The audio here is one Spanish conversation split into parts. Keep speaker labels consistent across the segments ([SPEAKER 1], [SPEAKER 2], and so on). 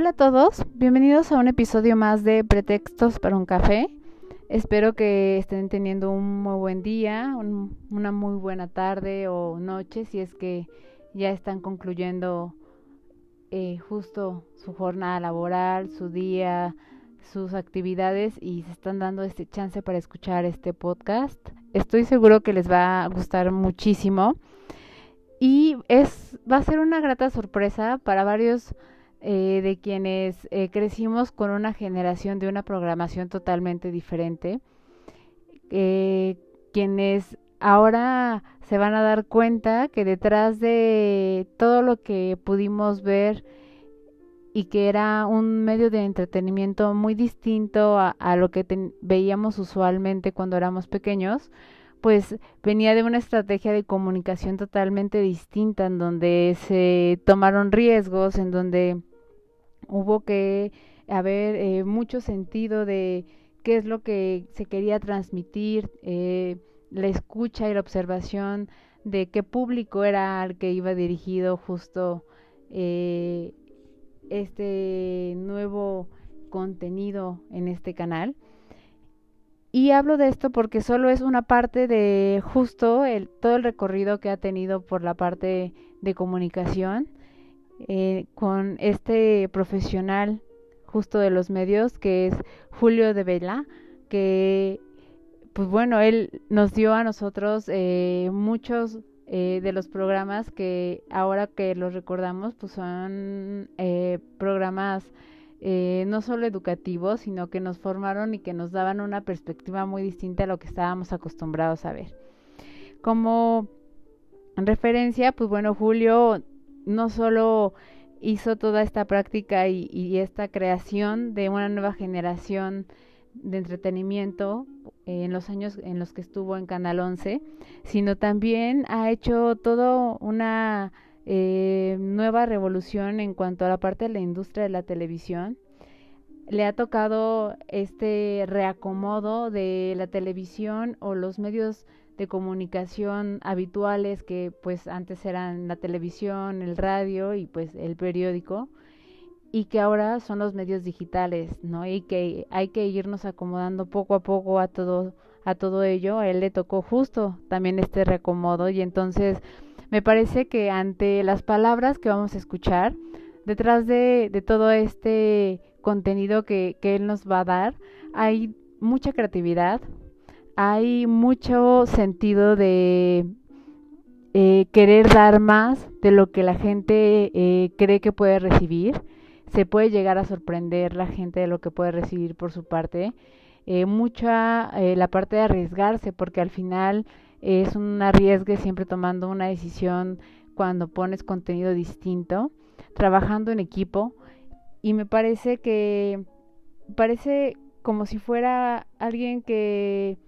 [SPEAKER 1] Hola a todos, bienvenidos a un episodio más de Pretextos para un café. Espero que estén teniendo un muy buen día, una muy buena tarde o noche si es que ya están concluyendo eh, justo su jornada laboral, su día, sus actividades y se están dando este chance para escuchar este podcast. Estoy seguro que les va a gustar muchísimo y es va a ser una grata sorpresa para varios eh, de quienes eh, crecimos con una generación de una programación totalmente diferente, eh, quienes ahora se van a dar cuenta que detrás de todo lo que pudimos ver y que era un medio de entretenimiento muy distinto a, lo que veíamos usualmente cuando éramos pequeños, pues venía de una estrategia de comunicación totalmente distinta, en donde se tomaron riesgos, en donde hubo que haber eh, mucho sentido de qué es lo que se quería transmitir, eh, la escucha y la observación de qué público era al que iba dirigido justo eh, este nuevo contenido en este canal. Y hablo de esto porque solo es una parte de justo el, todo el recorrido que ha tenido por la parte de comunicación eh, con este profesional justo de los medios que es Julio de Vela, que pues bueno, él nos dio a nosotros eh, muchos eh, de los programas que ahora que los recordamos pues son programas no solo educativos, sino que nos formaron y que nos daban una perspectiva muy distinta a lo que estábamos acostumbrados a ver. Como referencia, pues bueno, Julio no solo hizo toda esta práctica y, esta creación de una nueva generación de entretenimiento en los años en los que estuvo en Canal 11, sino también ha hecho toda una eh, nueva revolución en cuanto a la parte de la industria de la televisión. Le ha tocado este reacomodo de la televisión o los medios de comunicación habituales que pues antes eran la televisión, el radio y pues el periódico y que ahora son los medios digitales, ¿no? Y que hay que irnos acomodando poco a poco a todo a todo ello. A él le tocó justo también este reacomodo y entonces me parece que ante las palabras que vamos a escuchar, detrás de, de todo este contenido que, que él nos va a dar, hay mucha creatividad, hay mucho sentido de eh, querer dar más de lo que la gente eh, cree que puede recibir. Se puede llegar a sorprender la gente de lo que puede recibir por su parte. Eh, mucha la parte de arriesgarse, porque al final es un arriesgue siempre tomando una decisión cuando pones contenido distinto, trabajando en equipo. Y me parece que parece como si fuera alguien que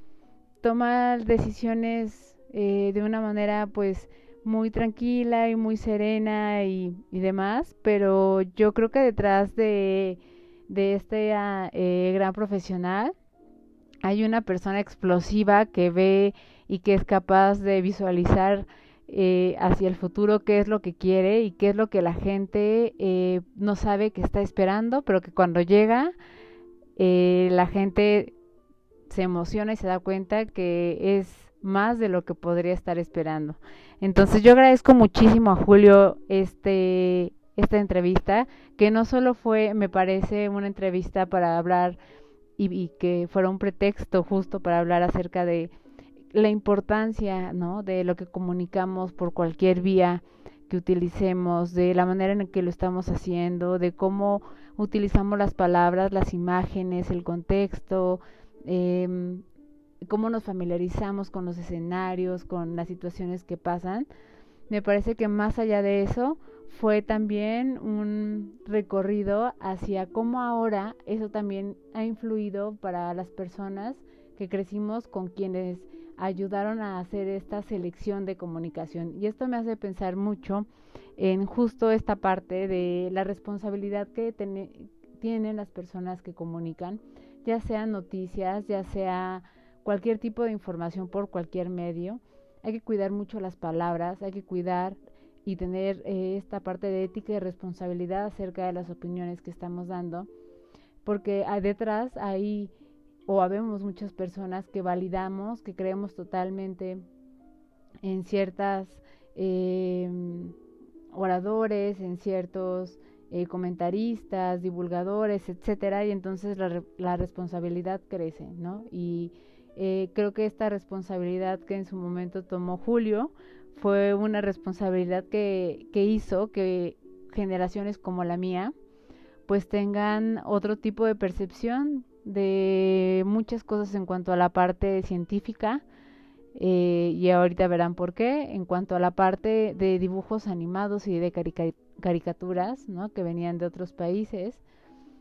[SPEAKER 1] toma decisiones eh, de una manera pues muy tranquila y muy serena y, demás, pero yo creo que detrás de, de este ah, eh, gran profesional hay una persona explosiva que ve y que es capaz de visualizar eh, hacia el futuro qué es lo que quiere y qué es lo que la gente no sabe que está esperando, pero que cuando llega la gente se emociona y se da cuenta que es más de lo que podría estar esperando. Entonces yo agradezco muchísimo a Julio este esta entrevista, que no solo fue, me parece, una entrevista para hablar y, y, que fuera un pretexto justo para hablar acerca de la importancia, ¿no? De lo que comunicamos por cualquier vía que utilicemos, de la manera en que lo estamos haciendo, de cómo utilizamos las palabras, las imágenes, el contexto, eh, cómo nos familiarizamos con los escenarios, con las situaciones que pasan, me parece que más allá de eso fue también un recorrido hacia cómo ahora eso también ha influido para las personas que crecimos con quienes ayudaron a hacer esta selección de comunicación. Y esto me hace pensar mucho en justo esta parte de la responsabilidad que tienen las personas que comunican, ya sean noticias, ya sea cualquier tipo de información por cualquier medio. Hay que cuidar mucho las palabras, hay que cuidar y tener eh, esta parte de ética y responsabilidad acerca de las opiniones que estamos dando, porque detrás hay o habemos muchas personas que validamos, que creemos totalmente en ciertas eh, oradores, en ciertos eh, comentaristas, divulgadores, etcétera, y entonces la, la responsabilidad crece, ¿no? Y eh, creo que esta responsabilidad que en su momento tomó Julio fue una responsabilidad que, que hizo que generaciones como la mía pues tengan otro tipo de percepción de muchas cosas en cuanto a la parte científica eh, y ahorita verán por qué en cuanto a la parte de dibujos animados y de caricaturas ¿no? que venían de otros países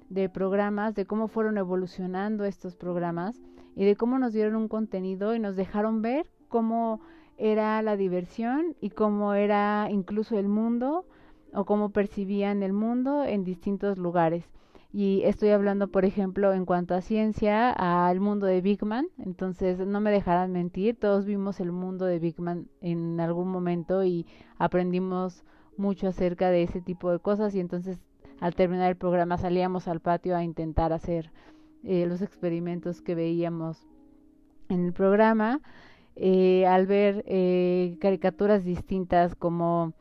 [SPEAKER 1] de programas de cómo fueron evolucionando estos programas y de cómo nos dieron un contenido y nos dejaron ver cómo era la diversión y cómo era incluso el mundo o cómo percibían el mundo en distintos lugares. Y estoy hablando, por ejemplo, en cuanto a ciencia, al mundo de Big Man. Entonces, no me dejarán mentir, todos vimos el mundo de Big Man en algún momento y aprendimos mucho acerca de ese tipo de cosas. Y entonces, al terminar el programa, salíamos al patio a intentar hacer eh, los experimentos que veíamos en el programa, eh, al ver eh, caricaturas distintas como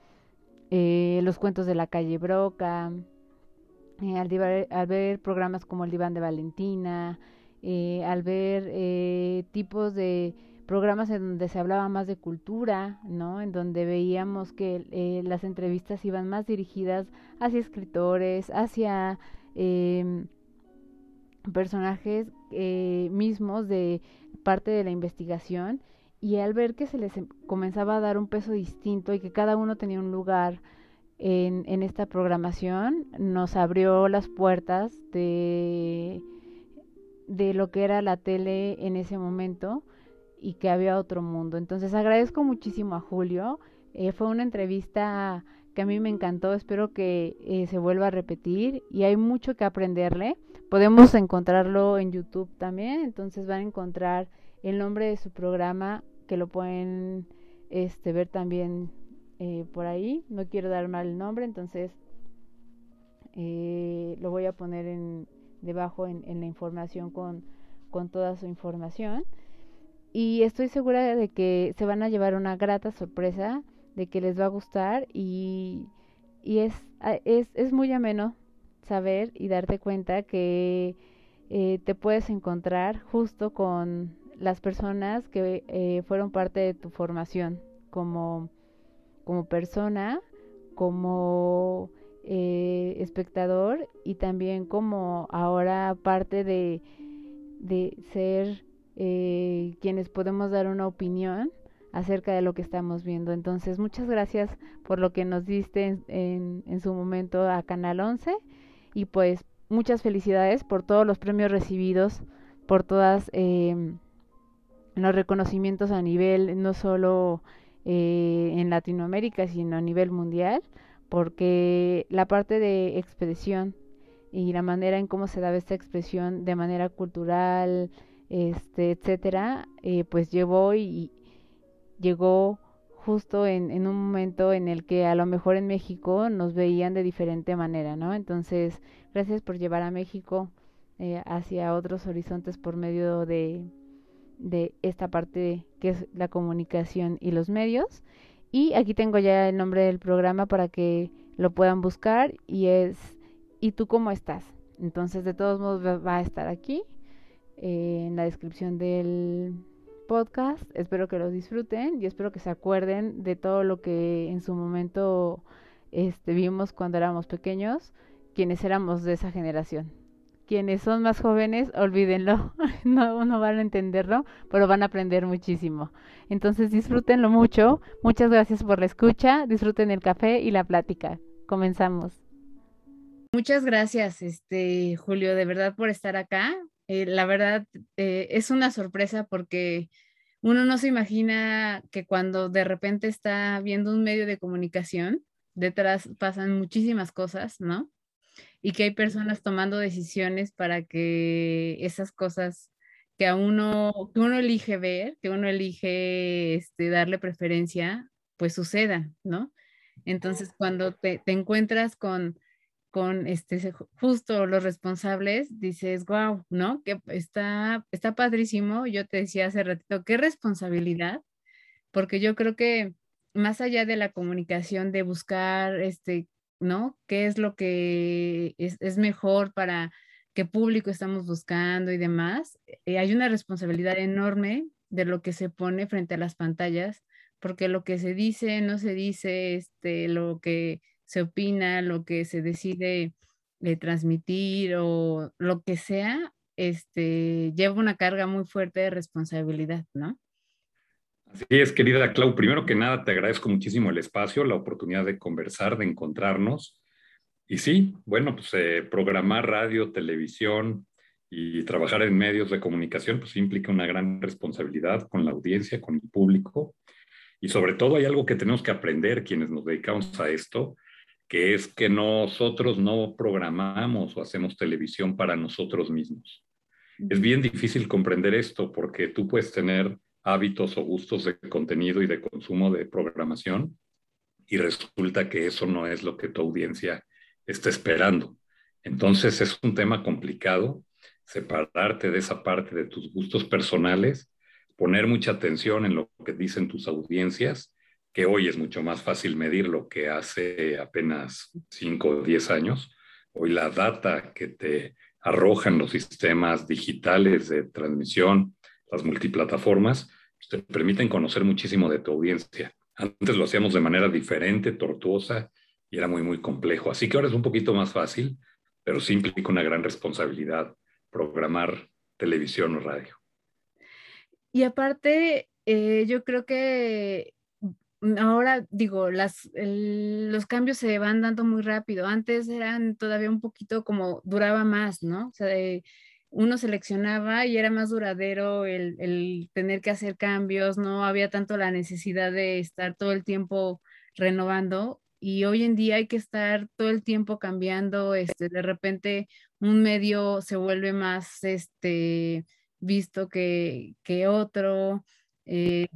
[SPEAKER 1] los cuentos de la calle Broca, al, al, ver programas como el diván de Valentina, al ver tipos de programas en donde se hablaba más de cultura, ¿no? En donde veíamos que las entrevistas iban más dirigidas hacia escritores, hacia eh, personajes eh, mismos de parte de la investigación y al ver que se les em, comenzaba a dar un peso distinto y que cada uno tenía un lugar en, en esta programación, nos abrió las puertas de, de lo que era la tele en ese momento y que había otro mundo. Entonces agradezco muchísimo a Julio. Eh, fue una entrevista que a mí me encantó, espero que eh, se vuelva a repetir y hay mucho que aprenderle. Podemos encontrarlo en YouTube también, entonces van a encontrar el nombre de su programa que lo pueden este, ver también eh, por ahí. No quiero dar mal el nombre, entonces eh, lo voy a poner en, debajo en, la información con, con toda su información. Y estoy segura de que se van a llevar una grata sorpresa, de que les va a gustar y, y es, es, es muy ameno saber y darte cuenta que eh, te puedes encontrar justo con las personas que fueron parte de tu formación como, como persona, como eh, espectador y también como ahora parte de, de ser quienes podemos dar una opinión acerca de lo que estamos viendo. Entonces, muchas gracias por lo que nos diste en, en, su momento a Canal 11 y pues muchas felicidades por todos los premios recibidos, por todas eh, los reconocimientos a nivel no solo eh, en Latinoamérica, sino a nivel mundial, porque la parte de expresión y la manera en cómo se daba esta expresión de manera cultural, este, etcétera, eh, pues llevó y llegó justo en, un momento en el que a lo mejor en México nos veían de diferente manera, ¿no? Entonces, gracias por llevar a México eh, hacia otros horizontes por medio de, de esta parte que es la comunicación y los medios. Y aquí tengo ya el nombre del programa para que lo puedan buscar y es ¿Y tú cómo estás? Entonces, de todos modos va a estar aquí eh, en la descripción del podcast. Espero que los disfruten y espero que se acuerden de todo lo que en su momento este, vimos cuando éramos pequeños, quienes éramos de esa generación. Quienes son más jóvenes, olvídenlo, no, no van a entenderlo, pero van a aprender muchísimo. Entonces disfrútenlo mucho, muchas gracias por la escucha, disfruten el café y la plática. Comenzamos. Muchas gracias, este Julio, de verdad por estar acá. Eh, la verdad eh, es una sorpresa porque uno no se imagina que cuando de repente está viendo un medio de comunicación, detrás pasan muchísimas cosas, ¿no? Y que hay personas tomando decisiones para que esas cosas que a uno, que uno elige ver, que uno elige este, darle preferencia, pues sucedan, ¿no? Entonces, cuando te, te encuentras con, con este, justo los responsables, dices, wow, ¿no? Que está, está padrísimo. Yo te decía hace ratito, qué responsabilidad, porque yo creo que más allá de la comunicación, de buscar, este, ¿no? ¿Qué es lo que es, mejor para qué público estamos buscando y demás? Eh, hay una responsabilidad enorme de lo que se pone frente a las pantallas, porque lo que se dice, no se dice, este, lo que se opina, lo que se decide de eh, transmitir o lo que sea, este, lleva una carga muy fuerte de responsabilidad, ¿no?
[SPEAKER 2] Así es, querida Clau. Primero que nada, te agradezco muchísimo el espacio, la oportunidad de conversar, de encontrarnos. Y sí, bueno, pues eh, programar radio, televisión y trabajar en medios de comunicación, pues implica una gran responsabilidad con la audiencia, con el público. Y sobre todo hay algo que tenemos que aprender quienes nos dedicamos a esto, que es que nosotros no programamos o hacemos televisión para nosotros mismos. Es bien difícil comprender esto porque tú puedes tener hábitos o gustos de contenido y de consumo de programación y resulta que eso no es lo que tu audiencia está esperando. Entonces es un tema complicado separarte de esa parte de tus gustos personales, poner mucha atención en lo que dicen tus audiencias, que hoy es mucho más fácil medir lo que hace apenas 5 o 10 años. Hoy la data que te arrojan los sistemas digitales de transmisión, las multiplataformas, te permiten conocer muchísimo de tu audiencia. Antes lo hacíamos de manera diferente, tortuosa, y era muy, muy complejo. Así que ahora es un poquito más fácil, pero sí implica una gran responsabilidad programar televisión o radio.
[SPEAKER 1] Y aparte, eh, yo creo que ahora digo, las, los cambios se van dando muy rápido. Antes eran todavía un poquito como duraba más, ¿no? O sea, de, uno seleccionaba y era más duradero el, tener que hacer cambios, no había tanto la necesidad de estar todo el tiempo renovando y hoy en día hay que estar todo el tiempo cambiando, este, de repente un medio se vuelve más este, visto que, otro, eh,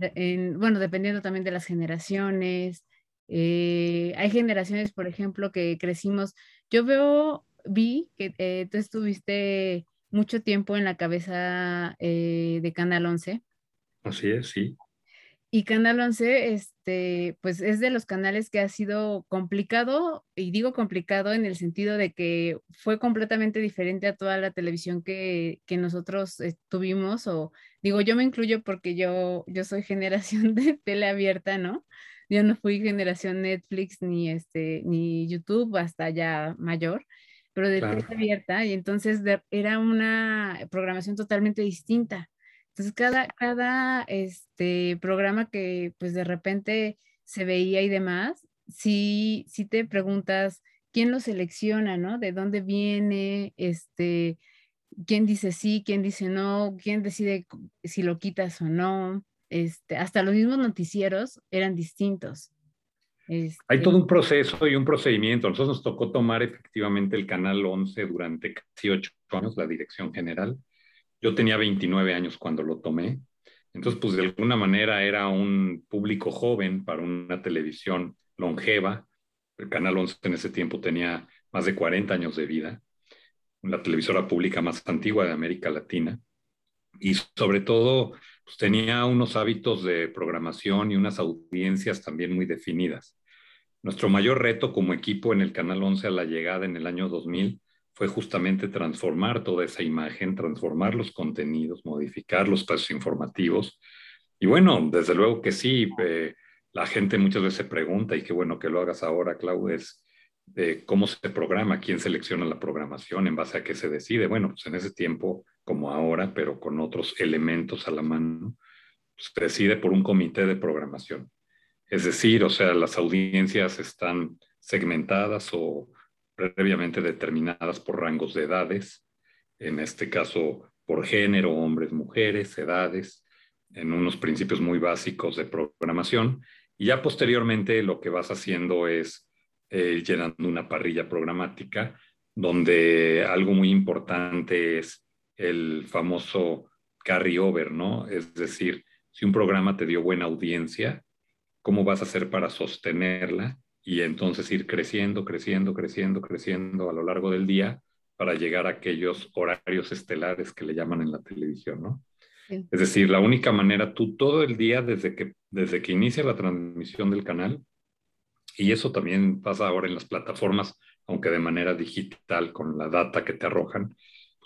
[SPEAKER 1] bueno, dependiendo también de las generaciones. Eh, hay generaciones, por ejemplo, que crecimos. Yo veo, vi que eh, tú estuviste mucho tiempo en la cabeza eh, de Canal 11.
[SPEAKER 2] Así es, sí.
[SPEAKER 1] Y Canal 11, este, pues es de los canales que ha sido complicado, y digo complicado en el sentido de que fue completamente diferente a toda la televisión que, que nosotros eh, tuvimos, o digo, yo me incluyo porque yo, yo soy generación de tele abierta, ¿no? Yo no fui generación Netflix ni, este, ni YouTube hasta ya mayor pero de claro. abierta, y entonces era una programación totalmente distinta. Entonces, cada, cada este, programa que pues de repente se veía y demás, sí, sí te preguntas quién lo selecciona, ¿no? ¿De dónde viene? Este, ¿Quién dice sí? ¿Quién dice no? ¿Quién decide si lo quitas o no? Este, hasta los mismos noticieros eran distintos.
[SPEAKER 2] Hay todo un proceso y un procedimiento. nosotros nos tocó tomar efectivamente el Canal 11 durante casi ocho años, la dirección general. Yo tenía 29 años cuando lo tomé. Entonces, pues de alguna manera era un público joven para una televisión longeva. El Canal 11 en ese tiempo tenía más de 40 años de vida, la televisora pública más antigua de América Latina. Y sobre todo, pues tenía unos hábitos de programación y unas audiencias también muy definidas. Nuestro mayor reto como equipo en el Canal 11 a la llegada en el año 2000 fue justamente transformar toda esa imagen, transformar los contenidos, modificar los pasos informativos. Y bueno, desde luego que sí, eh, la gente muchas veces se pregunta, y qué bueno que lo hagas ahora, Clau, es de cómo se programa, quién selecciona la programación, en base a qué se decide. Bueno, pues en ese tiempo, como ahora, pero con otros elementos a la mano, se decide por un comité de programación. Es decir, o sea, las audiencias están segmentadas o previamente determinadas por rangos de edades, en este caso por género, hombres, mujeres, edades, en unos principios muy básicos de programación. Y ya posteriormente lo que vas haciendo es eh, llenando una parrilla programática, donde algo muy importante es el famoso carry over, ¿no? Es decir, si un programa te dio buena audiencia, ¿cómo vas a hacer para sostenerla? Y entonces ir creciendo, creciendo, creciendo, creciendo a lo largo del día para llegar a aquellos horarios estelares que le llaman en la televisión, ¿no? Es decir, la única manera, tú todo el día, desde que, desde que inicia la transmisión del canal, y eso también pasa ahora en las plataformas, aunque de manera digital, con la data que te arrojan,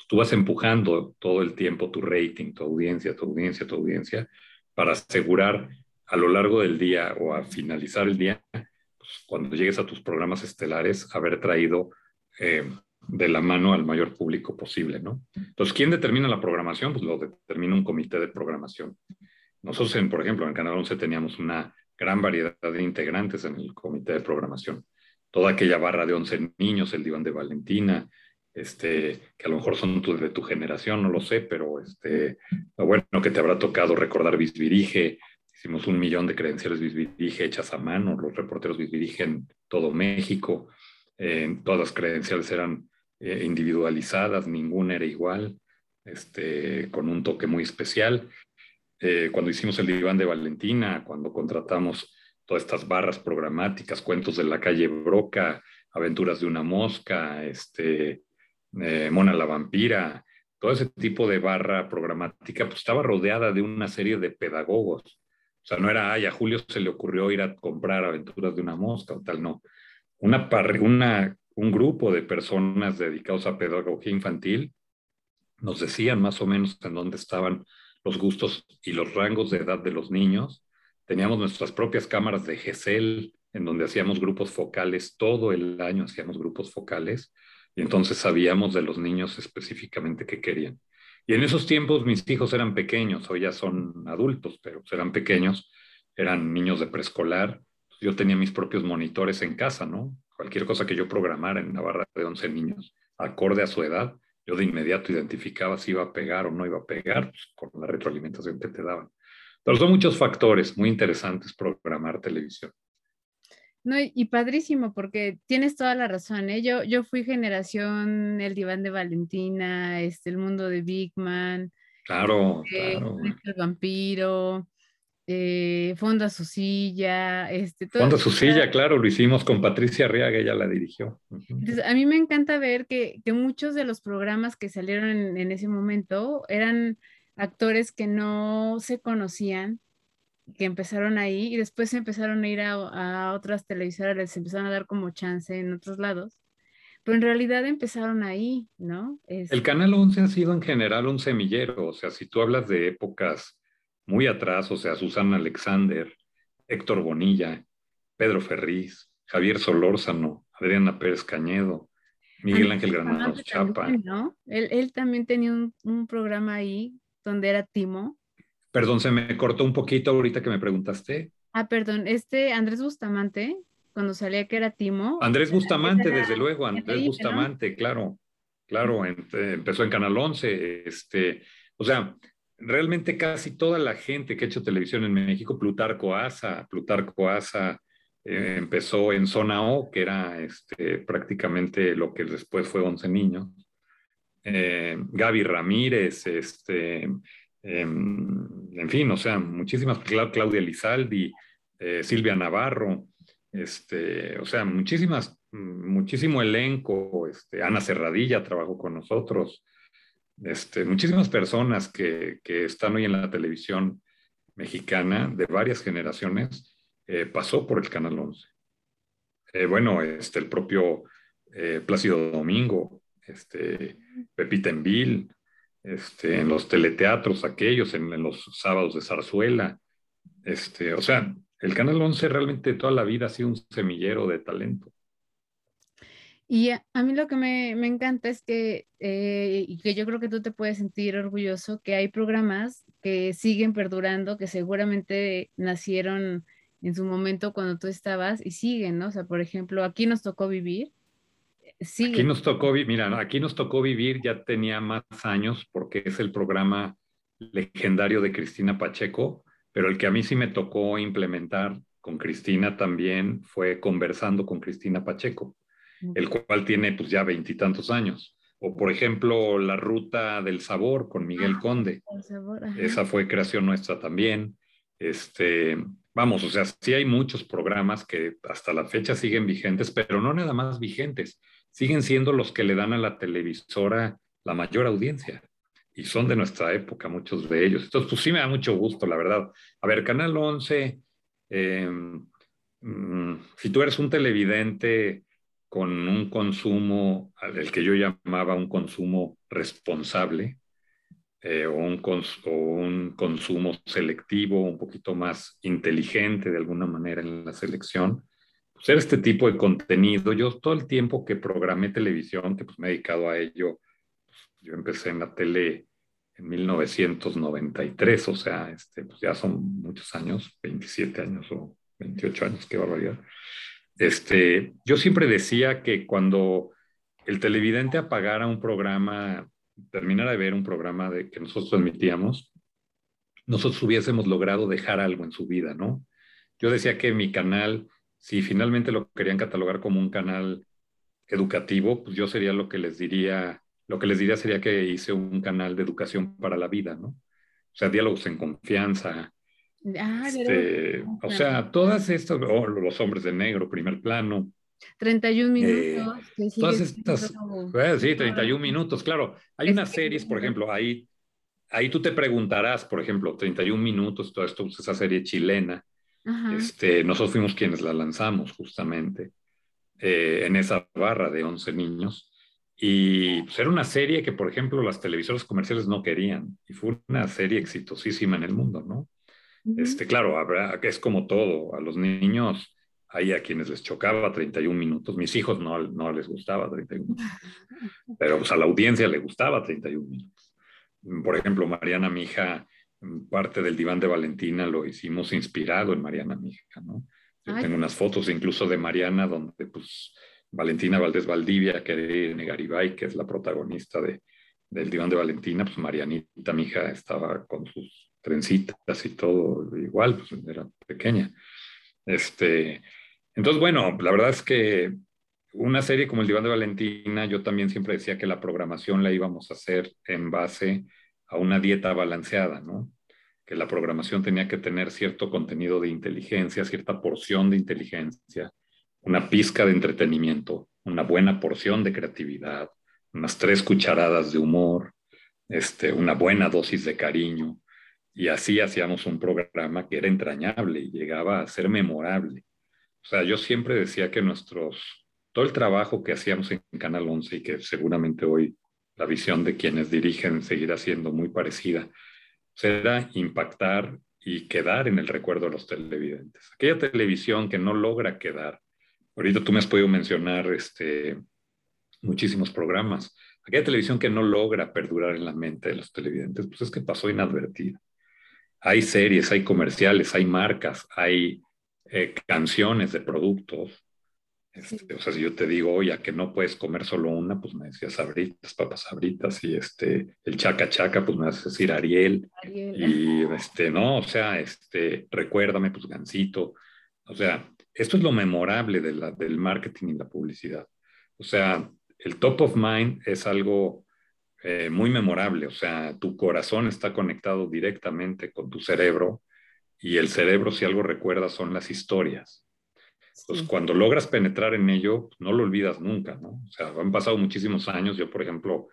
[SPEAKER 2] tú vas empujando todo el tiempo tu rating, tu audiencia, tu audiencia, tu audiencia, para asegurar a lo largo del día o a finalizar el día, pues cuando llegues a tus programas estelares, haber traído eh, de la mano al mayor público posible, ¿no? Entonces, ¿quién determina la programación? Pues lo determina un comité de programación. Nosotros, en, por ejemplo, en Canal 11 teníamos una gran variedad de integrantes en el comité de programación. Toda aquella barra de 11 niños, el diván de Valentina, este, que a lo mejor son de tu generación, no lo sé, pero este, bueno que te habrá tocado recordar Bisbirige, hicimos un millón de credenciales Bisbirige hechas a mano, los reporteros Bisbirige en todo México, todas las credenciales eran eh, individualizadas, ninguna era igual, este, con un toque muy especial. Eh, cuando hicimos el diván de Valentina, cuando contratamos todas estas barras programáticas, cuentos de la calle Broca, aventuras de una mosca, este, eh, Mona la vampira, todo ese tipo de barra programática, pues estaba rodeada de una serie de pedagogos. O sea, no era, ay, a Julio se le ocurrió ir a comprar aventuras de una mosca o tal, no. Una, una un grupo de personas dedicados a pedagogía infantil nos decían más o menos en dónde estaban los gustos y los rangos de edad de los niños. Teníamos nuestras propias cámaras de GESEL, en donde hacíamos grupos focales, todo el año hacíamos grupos focales, y entonces sabíamos de los niños específicamente qué querían. Y en esos tiempos mis hijos eran pequeños, hoy ya son adultos, pero eran pequeños, eran niños de preescolar. Yo tenía mis propios monitores en casa, ¿no? Cualquier cosa que yo programara en una barra de 11 niños, acorde a su edad, yo de inmediato identificaba si iba a pegar o no iba a pegar pues, con la retroalimentación que te daban. Pero son muchos factores muy interesantes programar televisión.
[SPEAKER 1] No, y padrísimo, porque tienes toda la razón, ¿eh? Yo, yo fui generación El Diván de Valentina, este, El Mundo de Big Man.
[SPEAKER 2] Claro, este, claro.
[SPEAKER 1] El Vampiro, eh, Fonda su silla. Este,
[SPEAKER 2] Fonda su silla, claro, lo hicimos con Patricia Arriaga, ella la dirigió.
[SPEAKER 1] Entonces, a mí me encanta ver que, que muchos de los programas que salieron en, en ese momento eran actores que no se conocían que empezaron ahí y después empezaron a ir a, otras televisoras, les empezaron a dar como chance en otros lados, pero en realidad empezaron ahí, ¿no?
[SPEAKER 2] El Canal 11 ha sido en general un semillero, o sea, si tú hablas de épocas muy atrás, o sea, Susana Alexander, Héctor Bonilla, Pedro Ferriz, Javier Solórzano, Adriana Pérez Cañedo, Miguel Ángel Granados Chapa.
[SPEAKER 1] ¿no? Él, él, también tenía un, un programa ahí donde era Timo
[SPEAKER 2] Perdón, se me cortó un poquito ahorita que me preguntaste.
[SPEAKER 1] Ah, perdón, este Andrés Bustamante, cuando salía que era Timo.
[SPEAKER 2] Andrés Bustamante, desde luego, Andrés Bustamante, claro, claro, empezó en Canal 11, este, o sea, realmente casi toda la gente que ha hecho televisión en México, Plutarco Asa, Plutarco Asa eh, empezó en Zona O, que era este, prácticamente lo que después fue Once Niños. Eh, Gaby Ramírez, este, Em, en fin, o sea, muchísimas, Claudia Lizaldi, eh, Silvia Navarro, este, o sea, muchísimas, muchísimo elenco, este, Ana Cerradilla trabajó con nosotros, este, muchísimas personas que, que, están hoy en la televisión mexicana de varias generaciones, eh, pasó por el Canal 11. Eh, bueno, este, el propio Plácido Domingo, este, Pepita Envil, este, en los teleteatros aquellos, en, los sábados de zarzuela. Este, o sea, el Canal 11 realmente toda la vida ha sido un semillero de talento.
[SPEAKER 1] Y a, mí lo que me, me encanta es que, eh, y que yo creo que tú te puedes sentir orgulloso, que hay programas que siguen perdurando, que seguramente nacieron en su momento cuando tú estabas y siguen, ¿no? O sea, por ejemplo, aquí nos tocó vivir.
[SPEAKER 2] Sí. Aquí nos tocó, mira, aquí nos tocó vivir, ya tenía más años porque es el programa legendario de Cristina Pacheco, pero el que a mí sí me tocó implementar con Cristina también fue conversando con Cristina Pacheco el cual tiene pues ya veintitantos años. O por ejemplo, La Ruta del Sabor con Miguel ah, Conde. Esa fue creación nuestra también. Este, vamos, o sea, sí hay muchos programas que hasta la fecha siguen vigentes, pero no nada más vigentes, siguen siendo los que le dan a la televisora la mayor audiencia. Y son de nuestra época, muchos de ellos. Entonces, pues sí me da mucho gusto, la verdad. A ver, Canal 11, em, mm, si tú eres un televidente con un consumo, el que yo llamaba un consumo responsable, eh, o, un consumo selectivo, un poquito más inteligente de alguna manera en la selección, pues era este tipo de contenido. Yo todo el tiempo que programé televisión, que pues me he dedicado a ello, pues, yo empecé en la tele en 1993, o sea, este, pues ya son muchos años, 27 años o 28 años, qué barbaridad. Este, yo siempre decía que cuando el televidente apagara un programa, terminara de ver un programa de, que nosotros transmitíamos, nosotros hubiésemos logrado dejar algo en su vida, ¿no? Yo decía que mi canal, si finalmente lo querían catalogar como un canal educativo, pues yo sería lo que les diría, lo que les diría sería que hice un canal de educación para la vida, ¿no? O sea, diálogos en confianza, Ah, este, o sea, todas estas, oh, los hombres de negro, primer plano.
[SPEAKER 1] 31 eh, minutos.
[SPEAKER 2] todas estas, pues, sí, 31 minutos, claro. Hay unas series, por ejemplo, ahí, ahí tú te preguntarás, por ejemplo, 31 minutos, todo esto, pues, esa serie chilena. Este, nosotros fuimos quienes la lanzamos justamente eh, en esa barra de 11 niños. Y pues, era una serie que, por ejemplo, las televisoras comerciales no querían. Y fue una serie exitosísima en el mundo, ¿no? Este, claro, habrá, es como todo, a los niños hay a quienes les chocaba 31 minutos, mis hijos no, no les gustaba 31 minutos, pero pues, a la audiencia le gustaba 31 minutos. Por ejemplo, Mariana Mija, parte del diván de Valentina lo hicimos inspirado en Mariana Mija, ¿no? Yo tengo unas fotos incluso de Mariana donde pues Valentina Valdés Valdivia, que es Garibay, que es la protagonista de, del diván de Valentina, pues Marianita Mija estaba con sus trencitas y todo igual, pues era pequeña. Este, entonces, bueno, la verdad es que una serie como El Diván de Valentina, yo también siempre decía que la programación la íbamos a hacer en base a una dieta balanceada, ¿no? Que la programación tenía que tener cierto contenido de inteligencia, cierta porción de inteligencia, una pizca de entretenimiento, una buena porción de creatividad, unas tres cucharadas de humor, este, una buena dosis de cariño, y así hacíamos un programa que era entrañable y llegaba a ser memorable. O sea, yo siempre decía que nuestros, todo el trabajo que hacíamos en Canal 11 y que seguramente hoy la visión de quienes dirigen seguirá siendo muy parecida, será impactar y quedar en el recuerdo de los televidentes. Aquella televisión que no logra quedar. Ahorita tú me has podido mencionar este, muchísimos programas. Aquella televisión que no logra perdurar en la mente de los televidentes, pues es que pasó inadvertida hay series, hay comerciales, hay marcas, hay eh, canciones de productos. Este, o sea, si yo te digo, oye, que no puedes comer solo una, pues me decías sabritas, papas sabritas, y este, el chaca chaca, pues me vas a decir Ariel. Y este, no, o sea, este, recuérdame, pues Gancito. O sea, esto es lo memorable de la, del marketing y la publicidad. O sea, el top of mind es algo eh, muy memorable, o sea, tu corazón está conectado directamente con tu cerebro y el cerebro, si algo recuerda, son las historias. Pues cuando logras penetrar en ello, no lo olvidas nunca, ¿no? O sea, han pasado muchísimos años. Yo, por ejemplo,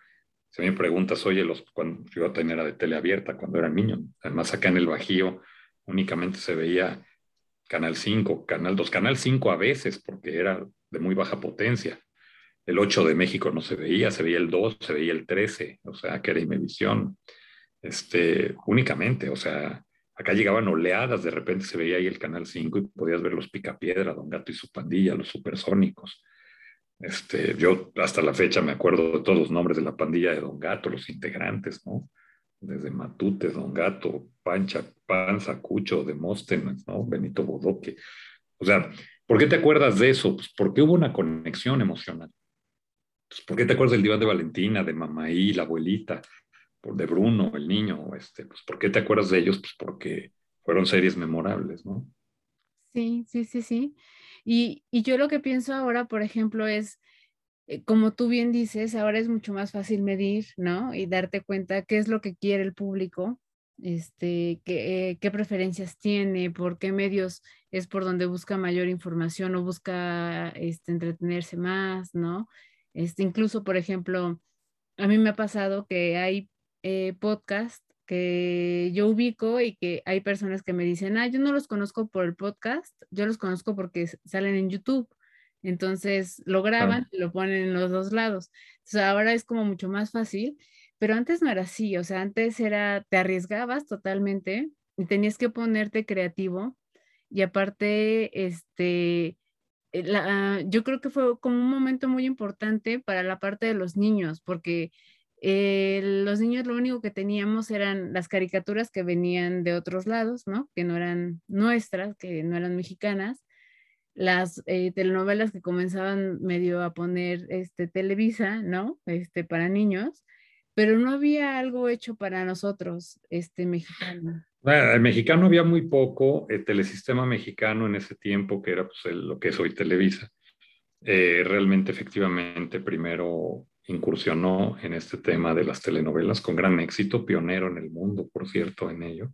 [SPEAKER 2] si me preguntas, oye, los, cuando yo tenía de tele abierta cuando era niño, además acá en el Bajío únicamente se veía Canal 5, Canal 2, Canal 5 a veces, porque era de muy baja potencia el 8 de México no se veía, se veía el 2, se veía el 13, o sea, que era Imevisión, este, únicamente, o sea, acá llegaban oleadas, de repente se veía ahí el Canal 5 y podías ver los Picapiedra, Don Gato y su pandilla, los supersónicos. Este, yo hasta la fecha me acuerdo de todos los nombres de la pandilla de Don Gato, los integrantes, ¿no? Desde Matute, Don Gato, Pancha, Panza, Cucho, Demóstenes, ¿no? Benito Bodoque. O sea, ¿por qué te acuerdas de eso? Pues porque hubo una conexión emocional. Pues, ¿Por qué te acuerdas del diván de Valentina, de Mamaí, la abuelita, de Bruno, el niño? Este, pues, ¿Por qué te acuerdas de ellos? Pues porque fueron series memorables, ¿no?
[SPEAKER 1] Sí, sí, sí, sí. Y, yo lo que pienso ahora, por ejemplo, es, eh, como tú bien dices, ahora es mucho más fácil medir, ¿no? Y darte cuenta qué es lo que quiere el público, este, qué, qué preferencias tiene, por qué medios es por donde busca mayor información o busca este, entretenerse más, ¿no? Este, incluso, por ejemplo, a mí me ha pasado que hay eh, podcasts que yo ubico y que hay personas que me dicen, ah, yo no los conozco por el podcast, yo los conozco porque salen en YouTube. Entonces lo graban y lo ponen en los dos lados. Entonces ahora es como mucho más fácil, pero antes no era así, o sea, antes era, te arriesgabas totalmente y tenías que ponerte creativo y aparte, este, eh, yo creo que fue como un momento muy importante para la parte de los niños, porque eh, los niños lo único que teníamos eran las caricaturas que venían de otros lados, ¿no? Que no eran nuestras, que no eran mexicanas, las eh, telenovelas que comenzaban medio a poner este, Televisa, ¿no? Este, para niños, pero no había algo hecho para nosotros, este, mexicano.
[SPEAKER 2] el mexicano había muy poco, el telesistema mexicano en ese tiempo, que era pues, lo que es hoy Televisa, eh, realmente efectivamente primero incursionó en este tema de las telenovelas con gran éxito, pionero en el mundo, por cierto, en ello.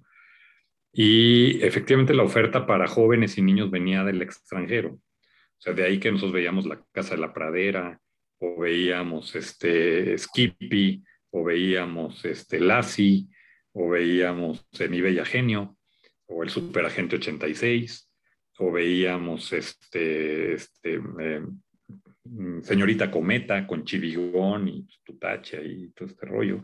[SPEAKER 2] Y efectivamente la oferta para jóvenes y niños venía del extranjero. O sea, de ahí que nosotros veíamos La Casa de la Pradera, o veíamos este Skippy, o veíamos este Lassie, o veíamos Mi Bella Genio, o El Superagente 86, o veíamos este, este eh, señorita Cometa con Chivigón y Tutacha y todo este rollo.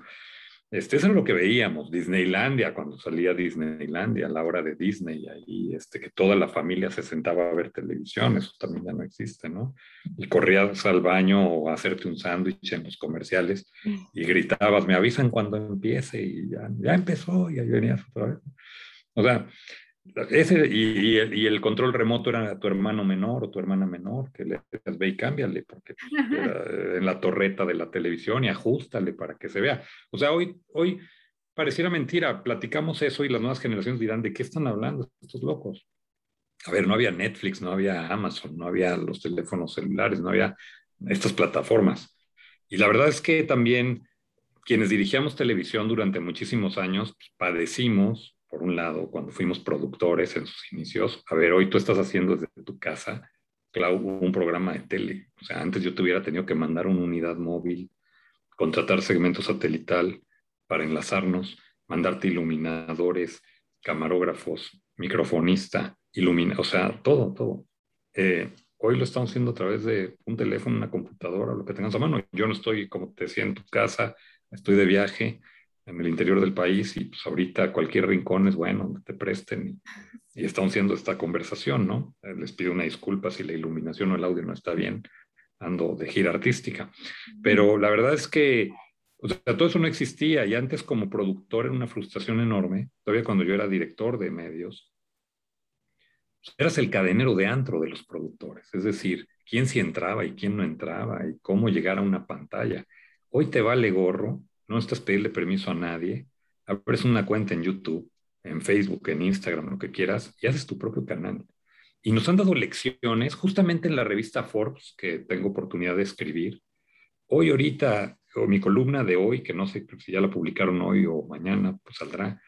[SPEAKER 2] Este, eso es lo que veíamos, Disneylandia, cuando salía Disneylandia, a la hora de Disney, ahí, este, que toda la familia se sentaba a ver televisión, eso también ya no existe, ¿no? Y corrías al baño o a hacerte un sándwich en los comerciales y gritabas, me avisan cuando empiece y ya, ya empezó y ahí venías otra vez. O sea, ese, y, el, control remoto era tu hermano menor o tu hermana menor, que le ve y cámbiale, porque en la torreta de la televisión y ajustale para que se vea. O sea, hoy, hoy pareciera mentira, platicamos eso y las nuevas generaciones dirán, ¿de qué están hablando estos locos? A ver, no había Netflix, no había Amazon, no había los teléfonos celulares, no había estas plataformas. Y la verdad es que también quienes dirigíamos televisión durante muchísimos años pues, padecimos por un lado, cuando fuimos productores en sus inicios, a ver, hoy tú estás haciendo desde tu casa, Clau, un programa de tele. O sea, antes yo te hubiera tenido que mandar una unidad móvil, contratar segmento satelital para enlazarnos, mandarte iluminadores, camarógrafos, microfonista, ilumina, o sea, todo, todo. Eh, hoy lo estamos haciendo a través de un teléfono, una computadora, lo que tengas a mano. Yo no estoy, como te decía, en tu casa, estoy de viaje, en el interior del país y pues ahorita cualquier rincón es bueno donde te presten y, estamos haciendo esta conversación, ¿no? Eh, les pido una disculpa si la iluminación o el audio no está bien, ando de gira artística, pero la verdad es que o sea, todo eso no existía y antes como productor era una frustración enorme, todavía cuando yo era director de medios, pues, eras el cadenero de antro de los productores, es decir, quién sí entraba y quién no entraba y cómo llegar a una pantalla. Hoy te vale gorro no necesitas pedirle permiso a nadie, abres una cuenta en YouTube, en Facebook, en Instagram, lo que quieras, y haces tu propio canal. Y nos han dado lecciones justamente en la revista Forbes, que tengo oportunidad de escribir. Hoy, ahorita, o mi columna de hoy, que no sé si ya la publicaron hoy o mañana, pues saldrá.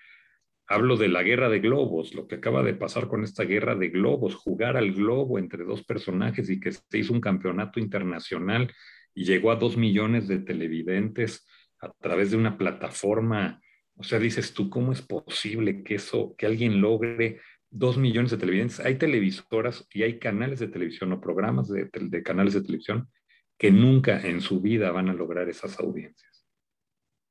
[SPEAKER 2] Hablo de la guerra de globos, lo que acaba de pasar con esta guerra de globos, jugar al globo entre dos personajes y que se hizo un campeonato internacional y llegó a dos millones de televidentes a través de una plataforma. O sea, dices tú, ¿cómo es posible que eso, que alguien logre dos millones de televidentes? Hay televisoras y hay canales de televisión o programas de, de canales de televisión que nunca en su vida van a lograr esas audiencias.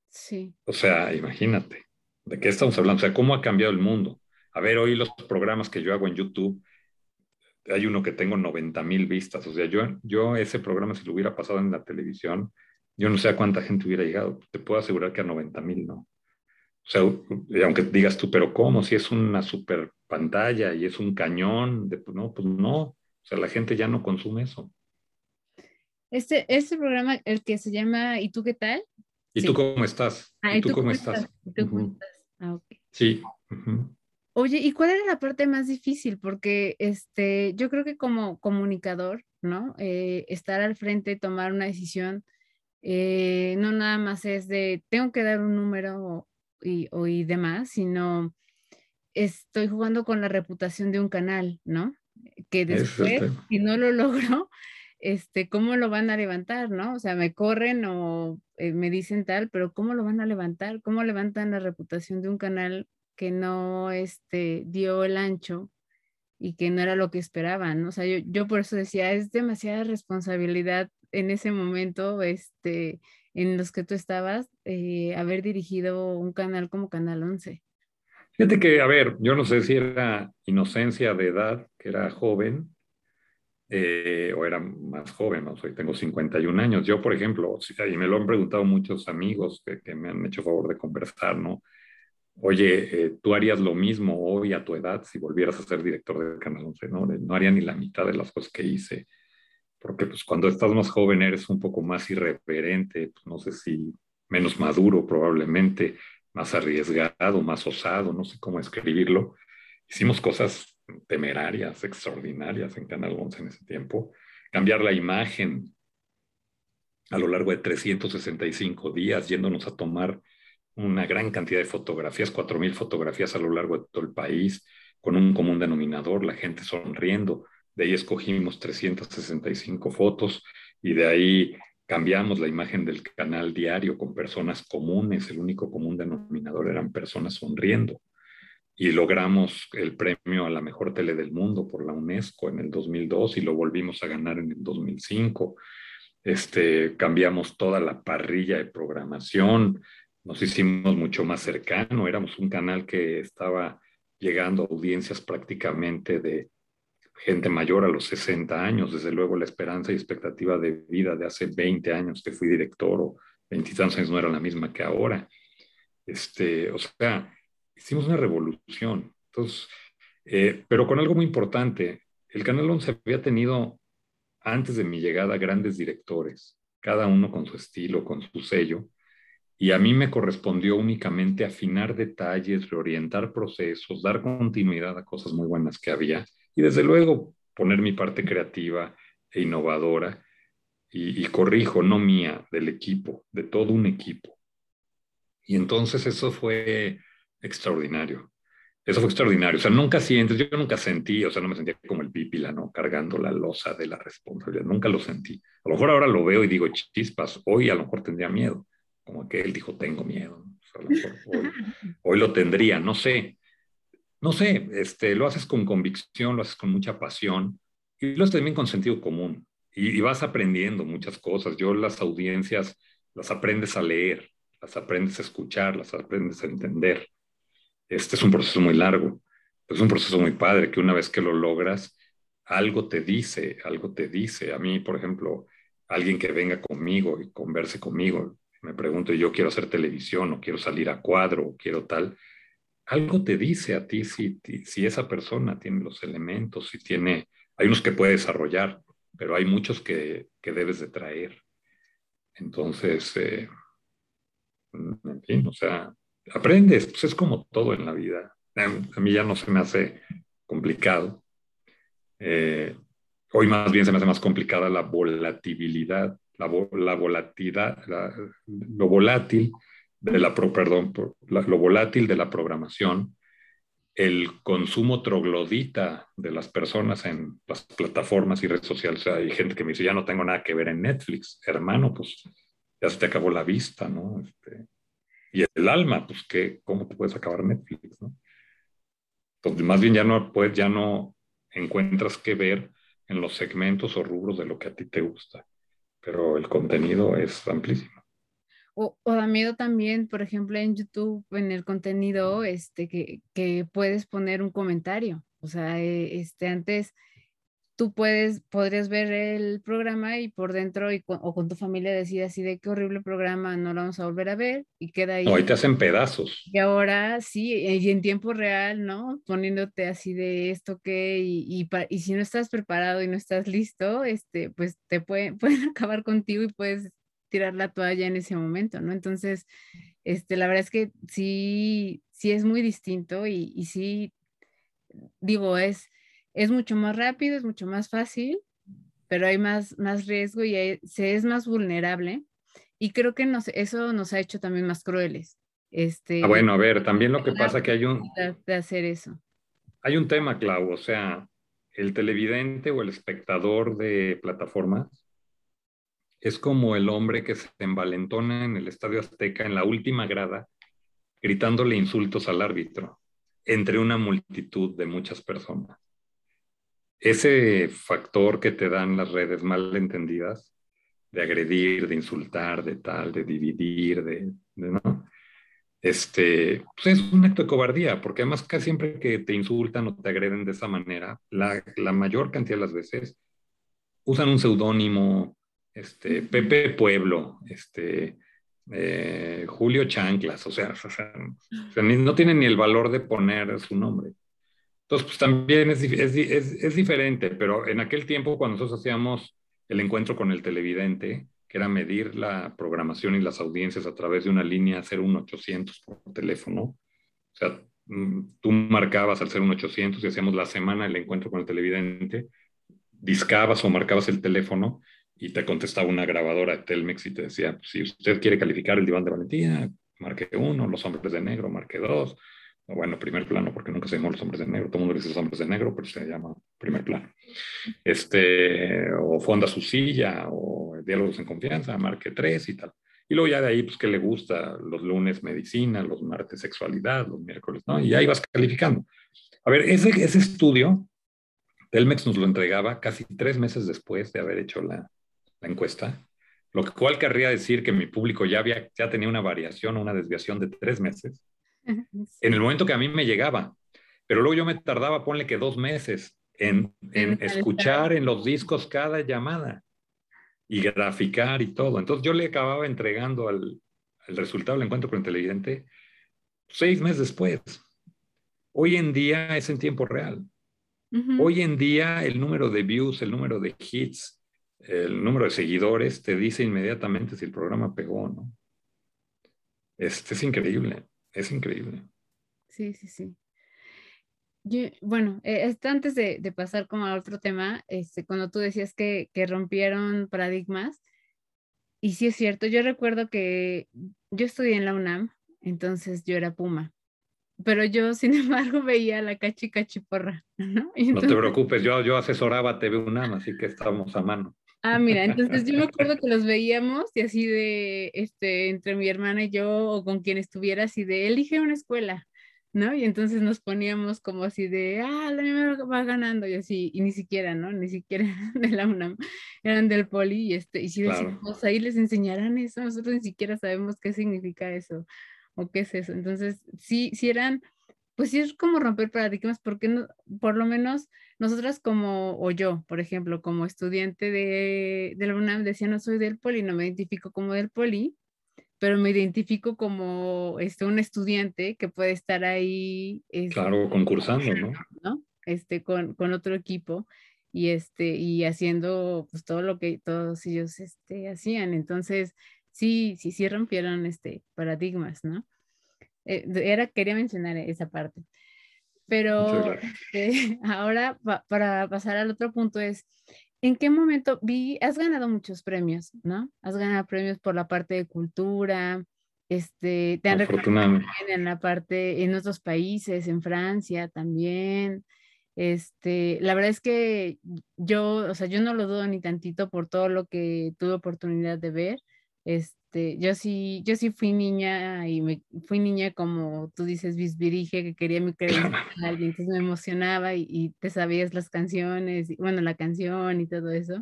[SPEAKER 1] Sí.
[SPEAKER 2] O sea, imagínate, ¿de qué estamos hablando? O sea, ¿cómo ha cambiado el mundo? A ver, hoy los programas que yo hago en YouTube, hay uno que tengo 90 mil vistas. O sea, yo, yo ese programa, si lo hubiera pasado en la televisión, yo no sé a cuánta gente hubiera llegado. Te puedo asegurar que a 90 mil no. O sea, aunque digas tú, pero ¿cómo? Si es una super pantalla y es un cañón, de, no, pues no. O sea, la gente ya no consume eso.
[SPEAKER 1] Este, este programa, el que se llama ¿Y tú qué tal?
[SPEAKER 2] ¿Y tú cómo estás? Ah, ¿Y, tú, cómo estás? ¿Y tú cómo estás? Ah. Sí.
[SPEAKER 1] Oye, ¿y cuál era la parte más difícil? Porque este, yo creo que como comunicador, ¿no? Eh, estar al frente, tomar una decisión, eh, no nada más es de, tengo que dar un número y, o, y demás, sino estoy jugando con la reputación de un canal, ¿no? Que después, si no lo logro, este, ¿cómo lo van a levantar, no? O sea, me corren o eh, me dicen tal, pero ¿cómo lo van a levantar? ¿Cómo levantan la reputación de un canal que no este, dio el ancho y que no era lo que esperaban, ¿no? O sea, yo, yo por eso decía, es demasiada responsabilidad en ese momento, este, en los que tú estabas, eh, haber dirigido un canal como Canal 11.
[SPEAKER 2] Gente que, a ver, yo no sé si era inocencia de edad, que era joven, eh, o era más joven, ¿no? Soy, tengo 51 años. Yo, por ejemplo, y me lo han preguntado muchos amigos que, que me han hecho favor de conversar, ¿no? oye, eh, tú harías lo mismo hoy a tu edad si volvieras a ser director de Canal 11, ¿no? No haría ni la mitad de las cosas que hice, porque pues cuando estás más joven eres un poco más irreverente, pues, no sé si menos maduro probablemente, más arriesgado, más osado, no sé cómo escribirlo. Hicimos cosas temerarias, extraordinarias en Canal 11 en ese tiempo. Cambiar la imagen a lo largo de 365 días, yéndonos a tomar una gran cantidad de fotografías, 4.000 fotografías a lo largo de todo el país, con un común denominador, la gente sonriendo. De ahí escogimos 365 fotos y de ahí cambiamos la imagen del canal diario con personas comunes. El único común denominador eran personas sonriendo. Y logramos el premio a la mejor tele del mundo por la UNESCO en el 2002 y lo volvimos a ganar en el 2005. Este, cambiamos toda la parrilla de programación, nos hicimos mucho más cercano, éramos un canal que estaba llegando a audiencias prácticamente de gente mayor a los 60 años, desde luego la esperanza y expectativa de vida de hace 20 años que fui director o 20 años no era la misma que ahora. Este, o sea, hicimos una revolución. Entonces, eh, pero con algo muy importante, el Canal 11 había tenido antes de mi llegada grandes directores, cada uno con su estilo, con su sello, y a mí me correspondió únicamente afinar detalles, reorientar procesos, dar continuidad a cosas muy buenas que había y desde luego poner mi parte creativa e innovadora y, corrijo, no mía, del equipo, de todo un equipo. Y entonces eso fue extraordinario. Eso fue extraordinario. O sea, nunca sientes, yo nunca sentí, o sea, no me sentía como el pípila, ¿no? Cargando la losa de la responsabilidad. Nunca lo sentí. A lo mejor ahora lo veo y digo, chispas, hoy a lo mejor tendría miedo como que él dijo, tengo miedo. hoy, lo tendría, no sé. No sé, este, lo haces con convicción, lo haces con mucha pasión y lo haces también con sentido común. Y, vas aprendiendo muchas cosas. Yo las audiencias las aprendes a leer, las aprendes a escuchar, las aprendes a entender. Este es un proceso muy largo, es un proceso muy padre que una vez que lo logras, algo te dice, algo te dice. A mí, por ejemplo, alguien que venga conmigo y converse conmigo, me pregunto, yo quiero hacer televisión o quiero salir a cuadro o quiero tal, algo te dice a ti si, si esa persona tiene los elementos, si tiene, hay unos que puede desarrollar, pero hay muchos que, que debes de traer. Entonces, eh, en fin, o sea, aprendes, pues es como todo en la vida. A mí ya no se me hace complicado. Eh, hoy más bien se me hace más complicada la volatilidad la, volatilidad, lo volátil de la, perdón, lo volátil de la programación, el consumo troglodita de las personas en las plataformas y redes sociales. hay gente que me dice, ya no tengo nada que ver en Netflix. Hermano, pues ya se te acabó la vista, ¿no? Este, y el alma, pues, ¿qué, ¿cómo te puedes acabar Netflix, no? Entonces, más bien ya no, pues, ya no encuentras que ver en los segmentos o rubros de lo que a ti te gusta pero el contenido es amplísimo.
[SPEAKER 1] O, o, da miedo también, por ejemplo, en YouTube, en el contenido, este, que, que puedes poner un comentario. O sea, eh, este, antes tú puedes, podrías ver el programa y por dentro y o con tu familia decir así de qué horrible programa, no lo vamos a volver a ver y queda ahí.
[SPEAKER 2] No, te hacen pedazos.
[SPEAKER 1] Y ahora sí, y en tiempo real, ¿no? Poniéndote así de esto que, y, y, y, si no estás preparado y no estás listo, este, pues te puede, pueden acabar contigo y puedes tirar la toalla en ese momento, ¿no? Entonces, este, la verdad es que sí, sí es muy distinto y, y sí, digo, es es mucho más rápido, es mucho más fácil, pero hay más, más riesgo y se es más vulnerable. Y creo que nos, eso nos ha hecho también más crueles. Este,
[SPEAKER 2] ah, bueno, a ver, también lo que pasa que hay un...
[SPEAKER 1] De hacer eso.
[SPEAKER 2] Hay un tema, Clau, o sea, el televidente o el espectador de plataformas es como el hombre que se envalentona en el Estadio Azteca en la última grada, gritándole insultos al árbitro, entre una multitud de muchas personas ese factor que te dan las redes mal entendidas, de agredir, de insultar, de tal, de dividir, de, ¿no? Este, pues es un acto de cobardía, porque además casi siempre que te insultan o te agreden de esa manera, la, la mayor cantidad de las veces usan un seudónimo, este, Pepe Pueblo, este, eh, Julio Chanclas, o sea, o sea, no tienen ni el valor de poner su nombre. Entonces, pues también es, es, es, diferente, pero en aquel tiempo cuando nosotros hacíamos el encuentro con el televidente, que era medir la programación y las audiencias a través de una línea 01800 por teléfono, o sea, mm, tú marcabas al 01800 y hacíamos la semana el encuentro con el televidente, discabas o marcabas el teléfono y te contestaba una grabadora de Telmex y te decía, si usted quiere calificar el diván de Valentía, marque uno, los hombres de negro, marque dos, bueno, primer plano, porque nunca se llamó los hombres de negro, todo el mundo dice los hombres de negro, pero se llama primer plano. Este, o fonda su silla, o diálogos en confianza, marque tres y tal. Y luego ya de ahí, pues, que le gusta? Los lunes medicina, los martes sexualidad, los miércoles, ¿no? Y ahí vas calificando. A ver, ese, ese estudio, Telmex nos lo entregaba casi tres meses después de haber hecho la, la encuesta, lo cual querría decir que mi público ya, había, ya tenía una variación, una desviación de tres meses en el momento que a mí me llegaba. Pero luego yo me tardaba, ponle que dos meses en, en escuchar en los discos cada llamada y graficar y todo. Entonces yo le acababa entregando al, el resultado del encuentro con el televidente seis meses después. Hoy en día es en tiempo real. Hoy en día el número de views, el número de hits, el número de seguidores te dice inmediatamente si el programa pegó o no. Este es increíble. Es increíble.
[SPEAKER 1] Sí, sí, sí. bueno, eh, antes de, pasar como a otro tema, este, cuando tú decías que, rompieron paradigmas, y sí es cierto, yo recuerdo que yo estudié en la UNAM, entonces yo era Puma, pero yo sin embargo veía la cachi cachiporra, ¿no?
[SPEAKER 2] no te preocupes, yo, yo asesoraba TV UNAM, así que estamos a mano.
[SPEAKER 1] Ah, mira, entonces yo me acuerdo que los veíamos y así de, este, entre mi hermana y yo o con quien estuviera así de, elige una escuela, ¿no? Y entonces nos poníamos como así de, ah, la mía va ganando y así, y ni siquiera, ¿no? Ni siquiera de la UNAM, eran del poli y este, y si decimos, ahí les enseñarán eso, nosotros ni siquiera sabemos qué significa eso o qué es eso. Entonces, sí, sí eran pues sí es como romper paradigmas, porque no, por lo menos nosotras como, o yo, por ejemplo, como estudiante de, de la UNAM, decía no soy del poli, no me identifico como del poli, pero me identifico como este, un estudiante que puede estar ahí.
[SPEAKER 2] Este, claro, concursando, ¿no?
[SPEAKER 1] ¿no? Este, con, con, otro equipo y, este, y haciendo pues, todo lo que todos ellos este, hacían. Entonces, sí, sí, sí rompieron este, paradigmas, ¿no? Eh, era, quería mencionar esa parte. Pero este, ahora para pasar al otro punto es, ¿en qué momento vi, has ganado muchos premios, ¿no? Has ganado premios por la parte de cultura, este, te han reconocido en la parte, en otros países, en Francia también. Este, la verdad es que yo, o sea, yo no lo dudo ni tantito por todo lo que tuve oportunidad de ver. Este, yo sí, yo sí fui niña y me fui niña como tú dices, bisbirige, que quería mi credencial y entonces me emocionaba y, te sabías las canciones, y, bueno, la canción y todo eso.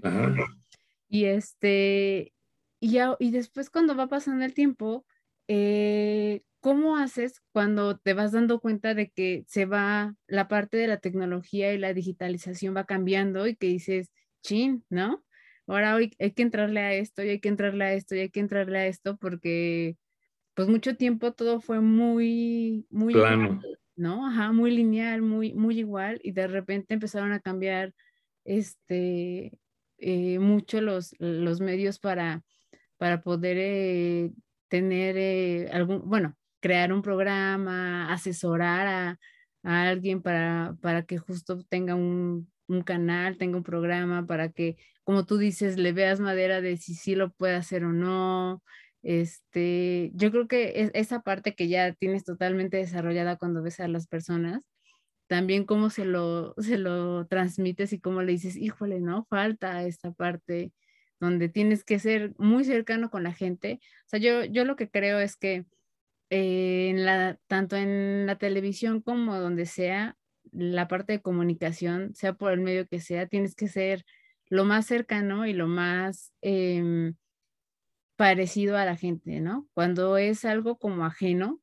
[SPEAKER 1] Y este, y, ya, y después cuando va pasando el tiempo, eh, ¿cómo haces cuando te vas dando cuenta de que se va la parte de la tecnología y la digitalización va cambiando y que dices, chin, ¿no? Ahora hoy hay que entrarle a esto y hay que entrarle a esto y hay que entrarle a esto porque pues mucho tiempo todo fue muy, muy
[SPEAKER 2] plano,
[SPEAKER 1] ¿no? Ajá, muy lineal, muy, muy igual y de repente empezaron a cambiar este, eh, mucho los, los medios para, para poder eh, tener eh, algún, bueno, crear un programa, asesorar a, a alguien para, para, que justo tenga un, un, canal, tenga un programa, para que, como tú dices, le veas madera de si sí lo puede hacer o no. Este, yo creo que esa parte que ya tienes totalmente desarrollada cuando ves a las personas, también cómo se lo, se lo transmites y cómo le dices, híjole, ¿no? Falta esta parte donde tienes que ser muy cercano con la gente. O sea, yo, yo lo que creo es que eh, tanto en la televisión como donde sea, la parte de comunicación, sea por el medio que sea, tienes que ser lo más cercano y lo más eh, parecido a la gente, ¿no? Cuando es algo como ajeno,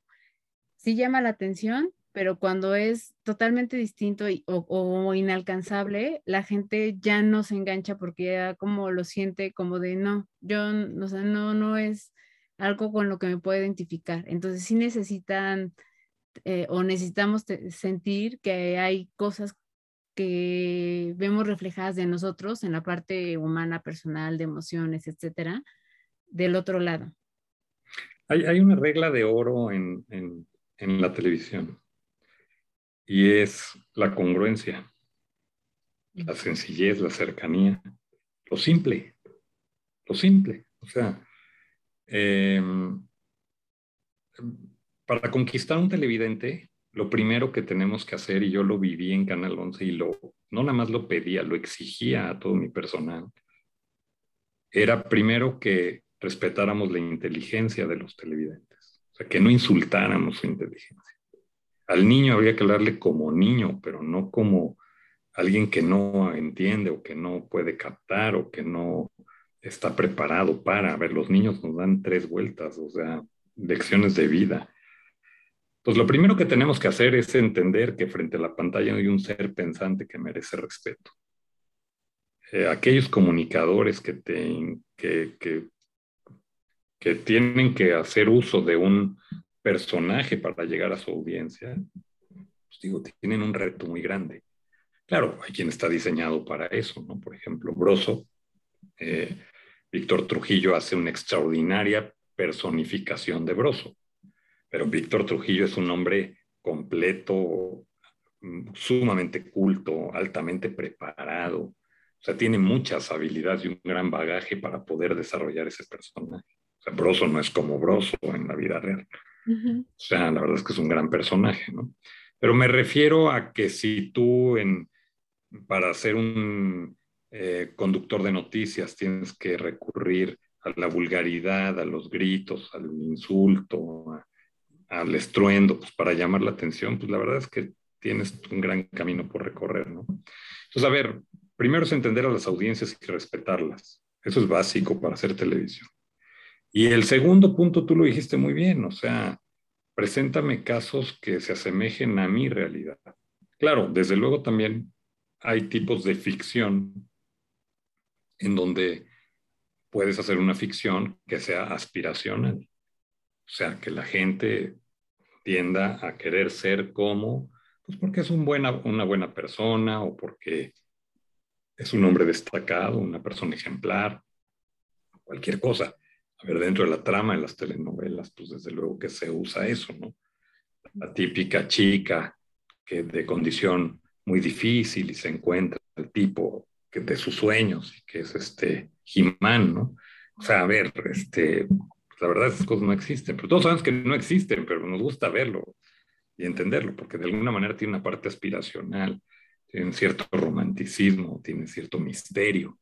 [SPEAKER 1] sí llama la atención, pero cuando es totalmente distinto o, inalcanzable, la gente ya no se engancha porque ya como lo siente como de no, yo, no, no, no es algo con lo que me puedo identificar. Entonces sí necesitan eh, o necesitamos sentir que hay cosas que vemos reflejadas de nosotros en la parte humana, personal, de emociones, etcétera, del otro lado.
[SPEAKER 2] Hay, hay una regla de oro en, en, la televisión y es la congruencia, la sencillez, la cercanía, lo simple, lo simple. O sea, eh, para conquistar un televidente, lo primero que tenemos que hacer, y yo lo viví en Canal 11 y lo, no nada más lo pedía, lo exigía a todo mi personal, era primero que respetáramos la inteligencia de los televidentes, o sea, que no insultáramos su inteligencia. Al niño habría que hablarle como niño, pero no como alguien que no entiende o que no puede captar o que no está preparado para. A ver, los niños nos dan tres vueltas, o sea, lecciones de vida. Pues lo primero que tenemos que hacer es entender que frente a la pantalla hay un ser pensante que merece respeto. Eh, aquellos comunicadores que tienen que hacer uso de un personaje para llegar a su audiencia, pues digo, tienen un reto muy grande. Claro, hay quien está diseñado para eso, ¿no? Por ejemplo, Broso, eh, Víctor Trujillo hace una extraordinaria personificación de Broso, pero Víctor Trujillo es un hombre completo, sumamente culto, altamente preparado, o sea, tiene muchas habilidades y un gran bagaje para poder desarrollar ese personaje. O sea, Broso no es como Broso en la vida real. O sea, la verdad es que es un gran personaje, ¿no? Pero me refiero a que si tú en, para ser un eh, conductor de noticias tienes que recurrir a la vulgaridad, a los gritos, al insulto, al estruendo, pues para llamar la atención, pues la verdad es que tienes un gran camino por recorrer, ¿no? Entonces, a ver, primero es entender a las audiencias y respetarlas. Eso es básico para hacer televisión. Y el segundo punto, tú lo dijiste muy bien, o sea, preséntame casos que se asemejen a mi realidad. Claro, desde luego también hay tipos de ficción en donde puedes hacer una ficción que sea aspiracional, o sea, que la gente tienda a querer ser como, pues porque es un buena, una buena persona o porque es un hombre destacado, una persona ejemplar, cualquier cosa. A ver, dentro de la trama de las telenovelas, pues desde luego que se usa eso, ¿no? La típica chica que de condición muy difícil y se encuentra el tipo de sus sueños, que es este Jimán, ¿no? O sea, a ver, este, la verdad esas cosas no existen, pero todos sabemos que no existen, pero nos gusta verlo y entenderlo, porque de alguna manera tiene una parte aspiracional, tiene cierto romanticismo, tiene cierto misterio.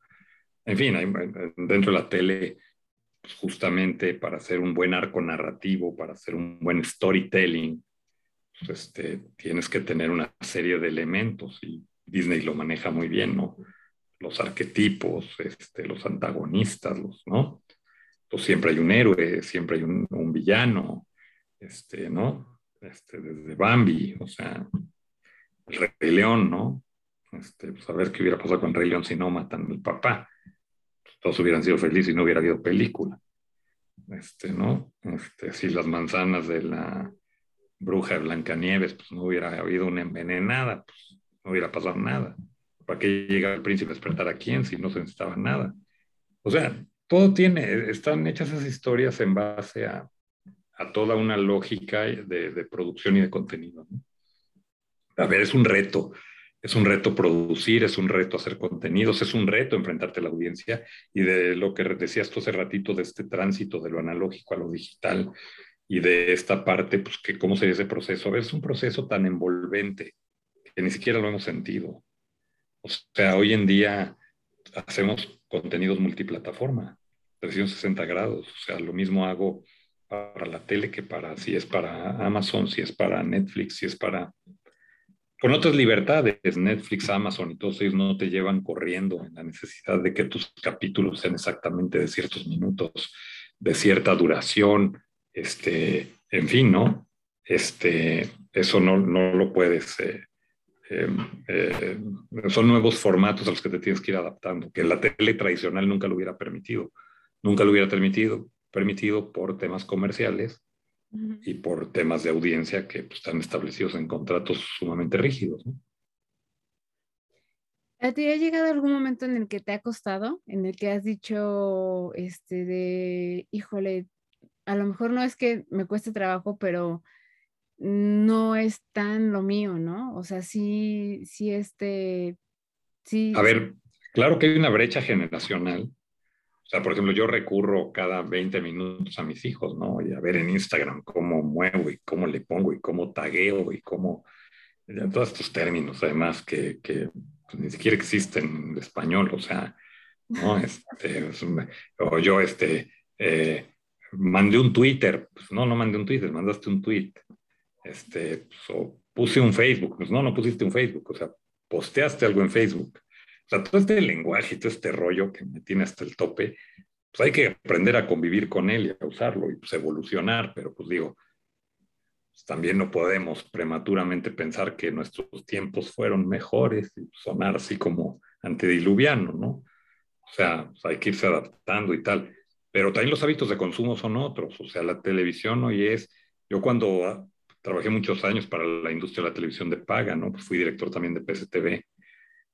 [SPEAKER 2] En fin, dentro de la tele pues, justamente para hacer un buen arco narrativo, para hacer un buen storytelling, pues, este, tienes que tener una serie de elementos y Disney lo maneja muy bien, ¿no? Los arquetipos, este, los antagonistas, los, ¿no? Pues siempre hay un héroe, siempre hay un, villano, este, ¿no? Este, desde Bambi, o sea, el Rey León, ¿no? Este, pues a ver qué hubiera pasado con Rey León si no matan al papá. Todos hubieran sido felices y no hubiera habido película. Este, ¿no? Este, si las manzanas de la bruja de Blancanieves, pues no hubiera habido una envenenada, pues no hubiera pasado nada. ¿Para qué llega el príncipe a despertar a quién si no se necesitaba nada? O sea, todo tiene, están hechas esas historias en base a, toda una lógica de, producción y de contenido. A ver, es un reto, es un reto producir, es un reto hacer contenidos, es un reto enfrentarte a la audiencia y de lo que decías tú hace ratito de este tránsito de lo analógico a lo digital y de esta parte, pues que cómo sería ese proceso. A ver, es un proceso tan envolvente que ni siquiera lo hemos sentido. O sea, hoy en día hacemos contenidos multiplataforma, 360 grados. O sea, lo mismo hago para la tele que para, si es para Amazon, si es para Netflix, si es para con otras libertades, Netflix, Amazon y todos ellos no te llevan corriendo en la necesidad de que tus capítulos sean exactamente de ciertos minutos, de cierta duración, este, en fin, ¿no? Este, eso no, no lo puedes, eh, eh, eh, son nuevos formatos a los que te tienes que ir adaptando, que la tele tradicional nunca lo hubiera permitido, nunca lo hubiera permitido, permitido por temas comerciales y por temas de audiencia que pues, están establecidos en contratos sumamente rígidos. ¿no?
[SPEAKER 1] ¿A ti ha llegado algún momento en el que te ha costado, en el que has dicho, este, de, híjole, a lo mejor no es que me cueste trabajo, pero no es tan lo mío, ¿no? O sea, sí, sí, este, sí.
[SPEAKER 2] A ver, claro que hay una brecha generacional sea, por ejemplo, yo recurro cada 20 minutos a mis hijos, ¿no? Y a ver en Instagram cómo muevo y cómo le pongo y cómo tagueo y cómo... Todos estos términos, además, que, que pues, ni siquiera existen en español, o sea, ¿no? Este, o yo, este, eh, mandé un Twitter, pues no, no mandé un Twitter, mandaste un tweet. Este, pues, o puse un Facebook, pues no, no pusiste un Facebook, o sea, posteaste algo en Facebook sea, todo este lenguaje todo este rollo que me tiene hasta el tope, pues hay que aprender a convivir con él y a usarlo y pues evolucionar, pero pues digo, pues también no podemos prematuramente pensar que nuestros tiempos fueron mejores y sonar así como antediluviano, ¿no? O sea, pues hay que irse adaptando y tal. Pero también los hábitos de consumo son otros. O sea, la televisión hoy es, yo cuando ah, trabajé muchos años para la industria de la televisión de paga, ¿no? Pues fui director también de PSTV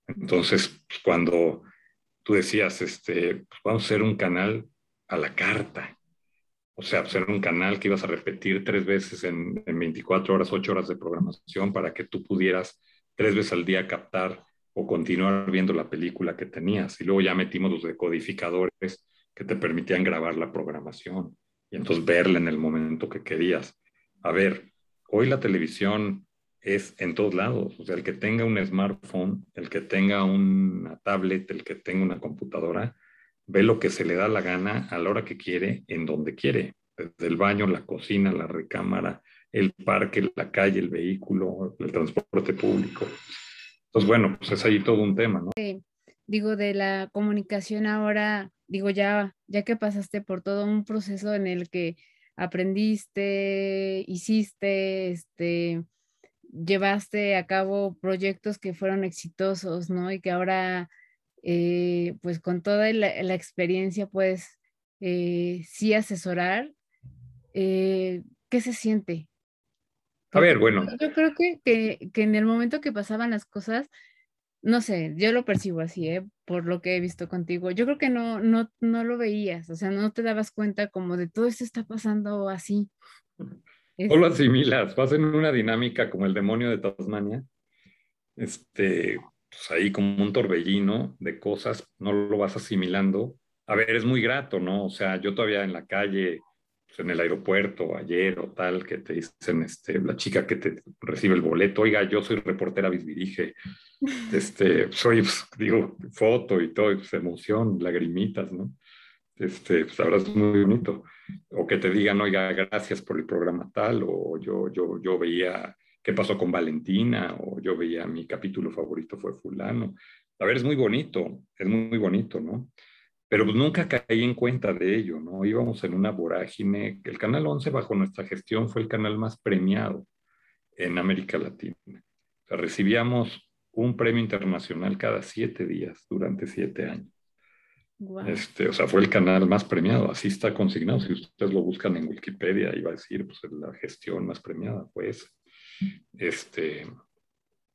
[SPEAKER 2] entonces, pues, cuando tú decías, este, pues, vamos a hacer un canal a la carta, o sea, pues, un canal que ibas a repetir tres veces en, en 24 horas, 8 horas de programación para que tú pudieras tres veces al día captar o continuar viendo la película que tenías. Y luego ya metimos los decodificadores que te permitían grabar la programación y entonces verla en el momento que querías. A ver, hoy la televisión es en todos lados. O sea, el que tenga un smartphone, el que tenga una tablet, el que tenga una computadora, ve lo que se le da la gana a la hora que quiere, en donde quiere. Desde el baño, la cocina, la recámara, el parque, la calle, el vehículo, el transporte público. Entonces, bueno, pues es ahí todo un tema, ¿no?
[SPEAKER 1] digo, de la comunicación ahora, digo, ya, ya que pasaste por todo un proceso en el que aprendiste, hiciste, este, llevaste a cabo proyectos que fueron exitosos, ¿no? Y que ahora, eh, pues con toda la, experiencia, puedes eh, sí asesorar. Eh, ¿Qué se siente?
[SPEAKER 2] a ver, bueno.
[SPEAKER 1] Yo creo que, que, en el momento que pasaban las cosas, no sé, yo lo percibo así, ¿eh? por lo que he visto contigo. Yo creo que no, no, no lo veías, o sea, no te dabas cuenta como de todo esto está pasando así.
[SPEAKER 2] O lo asimilas, vas en una dinámica como el demonio de Tasmania, este, pues ahí como un torbellino de cosas, no lo vas asimilando. A ver, es muy grato, ¿no? O sea, yo todavía en la calle, pues en el aeropuerto, ayer o tal, que te dicen, este, la chica que te recibe el boleto, oiga, yo soy reportera bisdirige, este, soy, pues, digo, foto y todo, pues, emoción, lagrimitas, ¿no? Este, pues ahora es muy bonito. O que te digan, oiga, gracias por el programa tal, o yo, yo, yo veía qué pasó con Valentina, o yo veía mi capítulo favorito fue fulano. A ver, es muy bonito, es muy, bonito, ¿no? pero pues nunca caí en cuenta de ello, ¿no? Íbamos en una vorágine. El Canal 11 bajo nuestra gestión fue el canal más premiado en América Latina. Recibíamos un premio internacional cada siete días durante siete años. Este, o sea, fue el canal más premiado, así está consignado. Si ustedes lo buscan en Wikipedia, iba a decir, pues la gestión más premiada, pues. Este,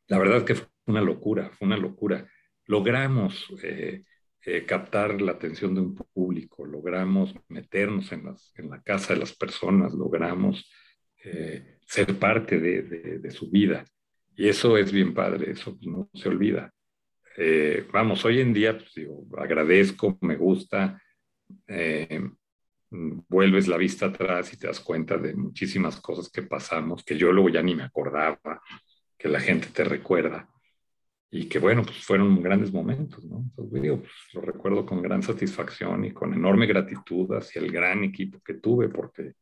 [SPEAKER 2] la verdad es que fue una locura, fue una locura. Logramos eh, eh, captar la atención de un público, logramos meternos en, las, en la casa de las personas, logramos eh, ser parte de, de, su vida. Y eso es bien padre, eso no se olvida. Eh, vamos, hoy en día pues, digo, agradezco, me gusta, vuelves la vista atrás y te das cuenta de muchísimas cosas que pasamos, que yo luego ya ni me acordaba, que la gente te recuerda y que bueno, pues fueron grandes momentos, ¿no? Entonces, digo, pues, lo recuerdo con gran satisfacción y con enorme gratitud hacia el gran equipo que tuve, porque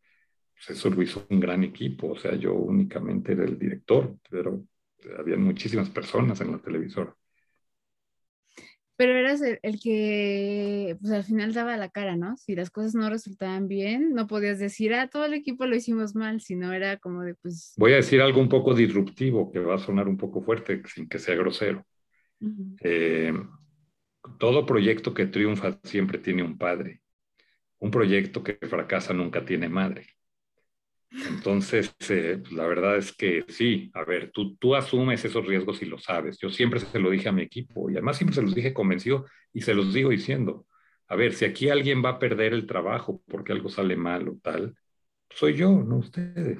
[SPEAKER 2] pues, eso lo un gran equipo, o sea, yo únicamente era el director, pero había muchísimas personas en la televisora.
[SPEAKER 1] Pero eras el, que, pues al final daba la cara, ¿no? Si las cosas no resultaban bien, no podías decir, ah, todo el equipo lo hicimos mal, sino era como de, pues...
[SPEAKER 2] Voy a decir algo un poco disruptivo, que va a sonar un poco fuerte, sin que sea grosero. Eh, todo proyecto que triunfa siempre tiene un padre. Un proyecto que fracasa nunca tiene madre. Entonces, eh, la verdad es que sí, a ver, tú, tú asumes esos riesgos y lo sabes. Yo siempre se lo dije a mi equipo y además siempre se los dije convencido y se los digo diciendo, a ver, si aquí alguien va a perder el trabajo porque algo sale mal o tal, soy yo, no ustedes.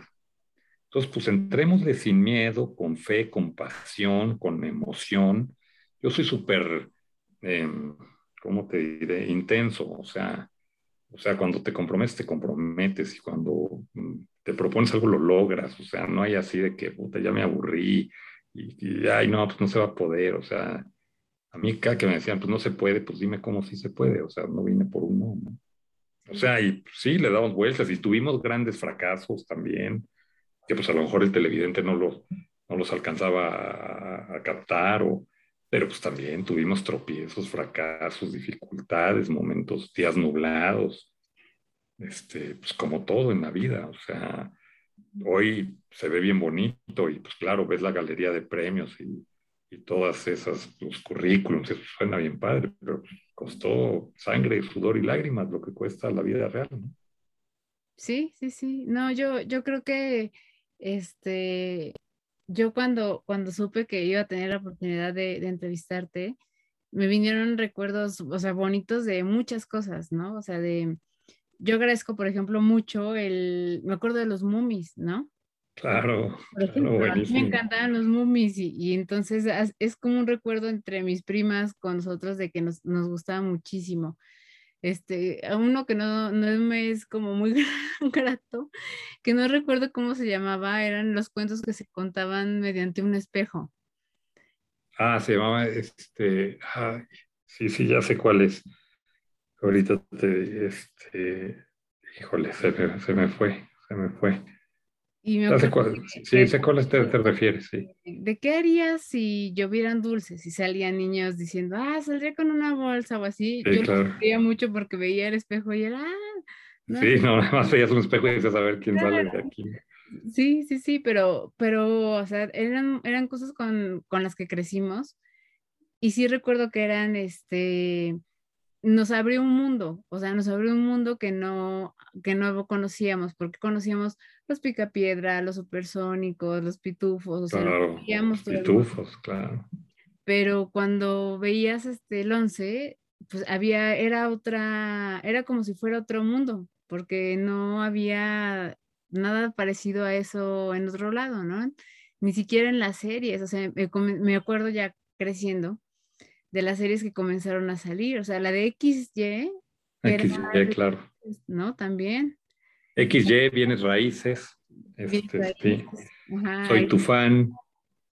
[SPEAKER 2] Entonces, pues entrémosle sin miedo, con fe, con pasión, con emoción. Yo soy súper, em, ¿cómo te diré? Intenso, o sea, o sea, cuando te comprometes, te comprometes y cuando mm, te propones algo, lo logras. O sea, no hay así de que, puta, ya me aburrí y, ay, no, pues no se va a poder. O sea, a mí cada que me decían, pues no se puede, pues dime cómo sí se puede. O sea, no vine por uno, ¿no? O sea, y sí, le damos vueltas y tuvimos grandes fracasos también, que pues a lo mejor el televidente no los, no los alcanzaba a, a captar o, pero pues también tuvimos tropiezos, fracasos, dificultades, momentos, días nublados, este, pues como todo en la vida, o sea, hoy se ve bien bonito y pues claro, ves la galería de premios y, y todas esas, los currículums, eso suena bien padre, pero costó sangre, sudor y lágrimas lo que cuesta la vida real, ¿no?
[SPEAKER 1] Sí, sí, sí. No, yo, yo creo que este, yo cuando, cuando supe que iba a tener la oportunidad de, entrevistarte, me vinieron recuerdos, o sea, bonitos de muchas cosas, ¿no? O sea, de, yo agradezco, por ejemplo, mucho el, me acuerdo de los mummies, ¿no?
[SPEAKER 2] Claro, claro
[SPEAKER 1] me encantaban los mummies y, entonces es como un recuerdo entre mis primas con nosotros de que nos, nos gustaba muchísimo este, a uno que no, no me es como muy grato, que no recuerdo cómo se llamaba, eran los cuentos que se contaban mediante un espejo.
[SPEAKER 2] Ah, se llamaba, este, sí, sí, ya sé cuál es. Ahorita te, este, híjole, se me, se me fue, se me fue sí, sé cuál te, te, refieres, sí.
[SPEAKER 1] ¿De qué harías si llovieran dulces, si salían niños diciendo, ah, saldría con una bolsa o así?
[SPEAKER 2] Sí,
[SPEAKER 1] Yo
[SPEAKER 2] claro.
[SPEAKER 1] lo mucho porque veía el espejo y era, ah,
[SPEAKER 2] sí, no, nada más veías un espejo y dices a ver quién sale de aquí.
[SPEAKER 1] Sí, sí, sí, pero, pero, o sea, eran, eran cosas con, con las que crecimos y sí recuerdo que eran, este, nos abrió un mundo, o sea, nos abrió un mundo que no, que no conocíamos, porque conocíamos los picapiedra, los supersónicos, los pitufos, o sea,
[SPEAKER 2] claro, pitufos, claro.
[SPEAKER 1] Pero cuando veías este el 11, pues había, era otra, era como si fuera otro mundo, porque no había nada parecido a eso en otro lado, ¿no? Ni siquiera en las series, o sea, me, me acuerdo ya creciendo de las series que comenzaron a salir, o sea, la de XY.
[SPEAKER 2] XY, claro.
[SPEAKER 1] ¿No? También.
[SPEAKER 2] XY, Bienes Raíces. Este, Sí. soy tu fan.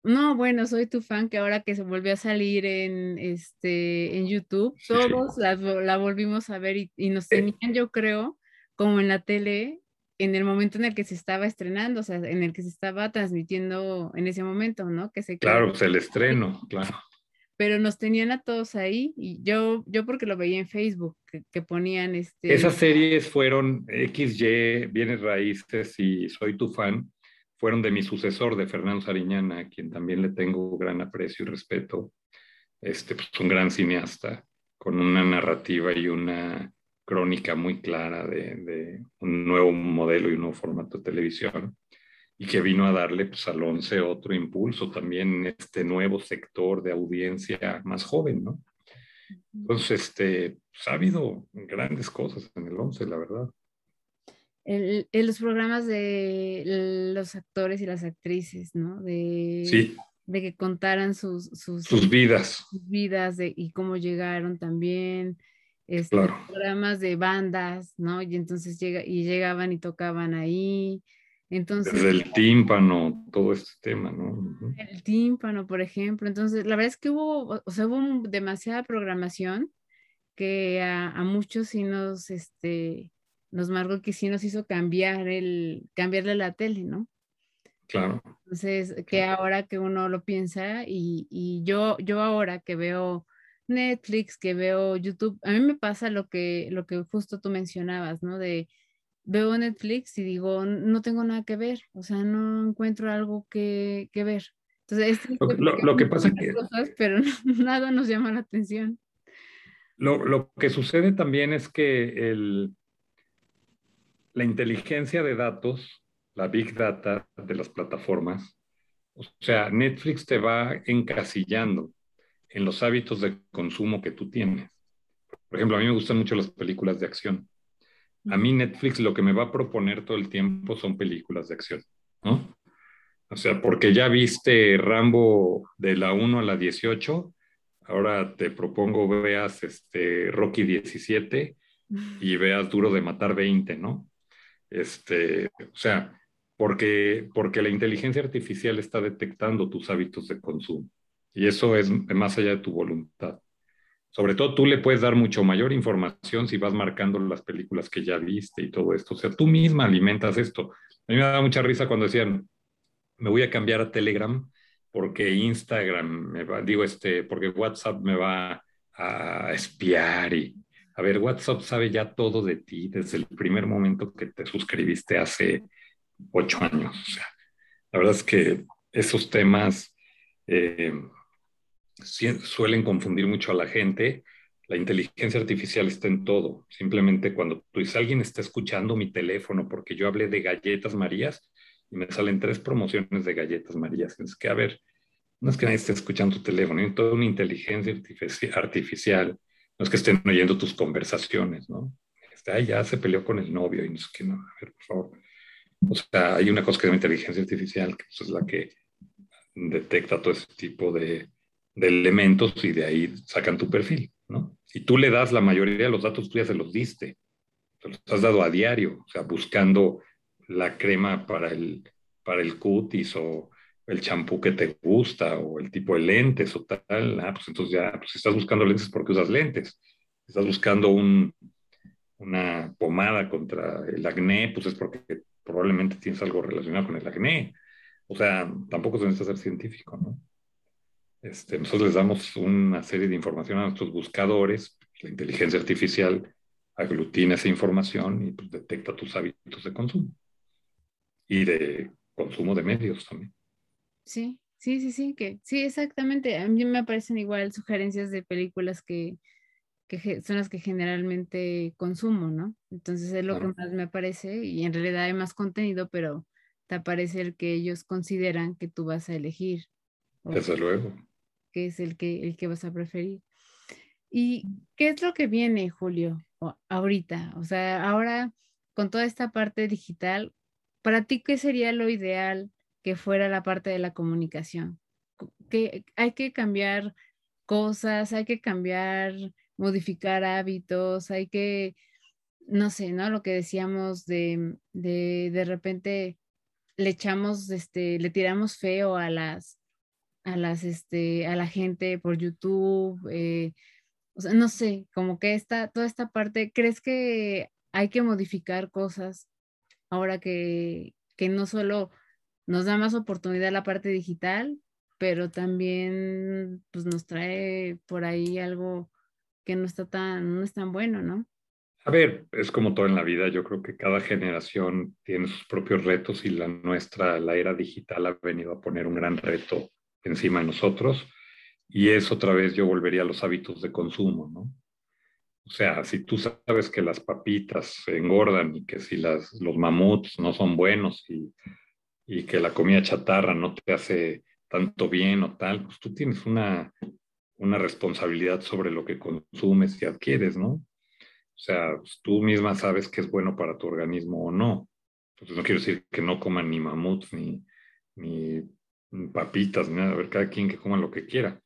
[SPEAKER 1] No, bueno, soy tu fan que ahora que se volvió a salir en, este, en YouTube, todos la, volvimos a ver y, nos eh. tenían, yo creo, como en la tele, en el momento en el que se estaba estrenando, o sea, en el que se estaba transmitiendo en ese momento, ¿no? Que se
[SPEAKER 2] claro, pues el estreno, claro
[SPEAKER 1] pero nos tenían a todos ahí y yo, yo porque lo veía en Facebook, que, ponían este...
[SPEAKER 2] Esas series fueron XY, Bienes Raíces y Soy tu fan, fueron de mi sucesor, de Fernando Sariñana, a quien también le tengo gran aprecio y respeto. Este, pues, un gran cineasta, con una narrativa y una crónica muy clara de, de, un nuevo modelo y un nuevo formato de televisión y que vino a darle pues, al 11 otro impulso también en este nuevo sector de audiencia más joven, ¿no? Entonces, este, pues, ha habido grandes cosas en el 11, la verdad.
[SPEAKER 1] En, los programas de los actores y las actrices, ¿no? De,
[SPEAKER 2] sí.
[SPEAKER 1] de que contaran sus, sus,
[SPEAKER 2] sus vidas.
[SPEAKER 1] Sus vidas de, y cómo llegaron también. Este, claro. Programas de bandas, ¿no? Y entonces llega, y llegaban y tocaban ahí. Entonces,
[SPEAKER 2] Desde el tímpano, todo este tema, ¿no?
[SPEAKER 1] El tímpano, por ejemplo. Entonces, la verdad es que hubo, o sea, hubo demasiada programación que a, muchos sí nos, este, nos marcó que sí nos hizo cambiar el, cambiarle la tele, ¿no?
[SPEAKER 2] Claro.
[SPEAKER 1] Entonces, que ahora que uno lo piensa y, y, yo, yo ahora que veo Netflix, que veo YouTube, a mí me pasa lo que, lo que justo tú mencionabas, ¿no? De, veo Netflix y digo, no tengo nada que ver, o sea, no encuentro algo que, que ver. Entonces,
[SPEAKER 2] lo, que pasa es que...
[SPEAKER 1] pero nada nos llama la atención.
[SPEAKER 2] Lo, lo, que sucede también es que el, la inteligencia de datos, la big data de las plataformas, o sea, Netflix te va encasillando en los hábitos de consumo que tú tienes. Por ejemplo, a mí me gustan mucho las películas de acción. A mí Netflix lo que me va a proponer todo el tiempo son películas de acción, ¿no? O sea, porque ya viste Rambo de la 1 a la 18, ahora te propongo veas este Rocky 17 y veas Duro de Matar 20, ¿no? Este, o sea, porque, porque la inteligencia artificial está detectando tus hábitos de consumo y eso es más allá de tu voluntad. Sobre todo tú le puedes dar mucho mayor información si vas marcando las películas que ya viste y todo esto. O sea, tú misma alimentas esto. A mí me da mucha risa cuando decían, me voy a cambiar a Telegram porque Instagram me va, digo, este, porque WhatsApp me va a espiar y, a ver, WhatsApp sabe ya todo de ti desde el primer momento que te suscribiste hace ocho años. O sea, la verdad es que esos temas eh, suelen confundir mucho a la gente. La inteligencia artificial está en todo. Simplemente cuando tú dices, alguien está escuchando mi teléfono porque yo hablé de galletas Marías y me salen tres promociones de galletas Marías. Es que, a ver, no es que nadie esté escuchando tu teléfono, hay toda una inteligencia artificial. No es que estén oyendo tus conversaciones, ¿no? Este, ya se peleó con el novio y no sé qué, no, a ver, por favor. O sea, hay una cosa que se llama inteligencia artificial, que pues, es la que detecta todo ese tipo de, de elementos y de ahí sacan tu perfil, ¿no? Y tú le das la mayoría de los datos, tú ya se los diste, te los has dado a diario, o sea, buscando la crema para el, para el cutis o el champú que te gusta o el tipo de lentes o tal, ah, pues entonces ya, pues si estás buscando lentes porque usas lentes, si estás buscando un, una pomada contra el acné, pues es porque probablemente tienes algo relacionado con el acné. O sea, tampoco se necesita ser científico, ¿no? Este, nosotros les damos una serie de información a nuestros buscadores, la inteligencia artificial aglutina esa información y pues, detecta tus hábitos de consumo y de consumo de medios también.
[SPEAKER 1] Sí, sí, sí, sí, que sí, exactamente. A mí me aparecen igual sugerencias de películas que, que son las que generalmente consumo, ¿no? Entonces es lo que más me aparece y en realidad hay más contenido, pero te aparece el que ellos consideran que tú vas a elegir.
[SPEAKER 2] Desde luego
[SPEAKER 1] que es el que, el que vas a preferir. ¿Y qué es lo que viene, Julio, ahorita? O sea, ahora con toda esta parte digital, ¿para ti qué sería lo ideal que fuera la parte de la comunicación? Que hay que cambiar cosas, hay que cambiar, modificar hábitos, hay que, no sé, ¿no? Lo que decíamos de, de, de repente le echamos, este, le tiramos feo a las, a las, este, a la gente por YouTube, eh, o sea, no sé, como que esta, toda esta parte, ¿crees que hay que modificar cosas ahora que, que no solo nos da más oportunidad la parte digital, pero también pues nos trae por ahí algo que no está tan, no es tan bueno, ¿no?
[SPEAKER 2] A ver, es como todo en la vida, yo creo que cada generación tiene sus propios retos y la nuestra, la era digital ha venido a poner un gran reto encima de nosotros y es otra vez yo volvería a los hábitos de consumo, ¿no? O sea, si tú sabes que las papitas engordan y que si las, los mamuts no son buenos y, y que la comida chatarra no te hace tanto bien o tal, pues tú tienes una, una responsabilidad sobre lo que consumes y adquieres, ¿no? O sea, pues, tú misma sabes que es bueno para tu organismo o no. Entonces no quiero decir que no coman ni mamuts ni, ni papitas, ni nada, a ver, cada quien que coma lo que quiera.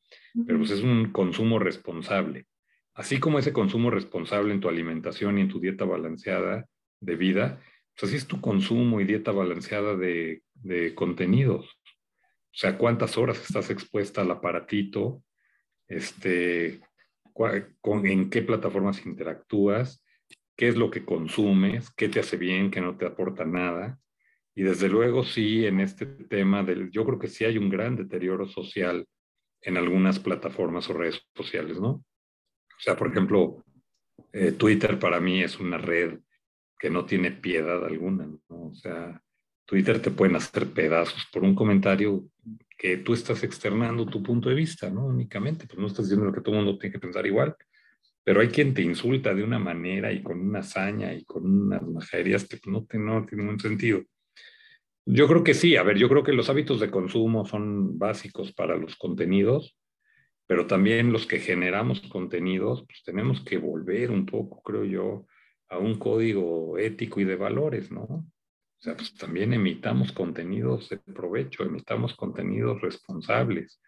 [SPEAKER 2] Pero pues es un consumo responsable. Así como ese consumo responsable en tu alimentación y en tu dieta balanceada de vida, pues así es tu consumo y dieta balanceada de, de contenidos. O sea, cuántas horas estás expuesta al aparatito, este, con, en qué plataformas interactúas, qué es lo que consumes, qué te hace bien, qué no te aporta nada. Y desde luego sí, en este tema del, yo creo que sí hay un gran deterioro social en algunas plataformas o redes sociales, ¿no? O sea, por ejemplo, eh, Twitter para mí es una red que no tiene piedad alguna, ¿no? O sea, Twitter te pueden hacer pedazos por un comentario que tú estás externando tu punto de vista, ¿no? Únicamente, pues no estás diciendo lo que todo el mundo tiene que pensar igual, pero hay quien te insulta de una manera y con una hazaña y con unas majerías que no, te, no tienen ningún sentido. Yo creo que sí, a ver, yo creo que los hábitos de consumo son básicos para los contenidos, pero también los que generamos contenidos, pues tenemos que volver un poco, creo yo, a un código ético y de valores, ¿no? O sea, pues también emitamos contenidos de provecho, emitamos contenidos responsables,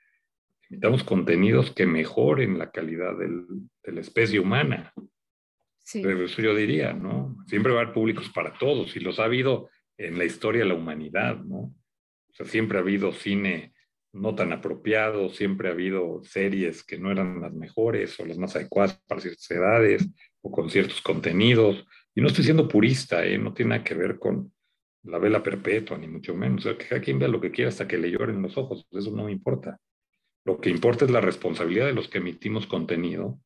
[SPEAKER 2] emitamos contenidos que mejoren la calidad del, de la especie humana. Sí. Pero eso yo diría, ¿no? Siempre va a haber públicos para todos y los ha habido en la historia de la humanidad, ¿no? O sea, siempre ha habido cine no tan apropiado, siempre ha habido series que no eran las mejores o las más adecuadas para ciertas edades o con ciertos contenidos. Y no estoy siendo purista, ¿eh? no tiene nada que ver con, la vela perpetua, ni mucho menos. O sea, que cada quien vea lo que quiera hasta que le lloren los ojos, eso no me importa. Lo que importa es la responsabilidad de los que emitimos contenido,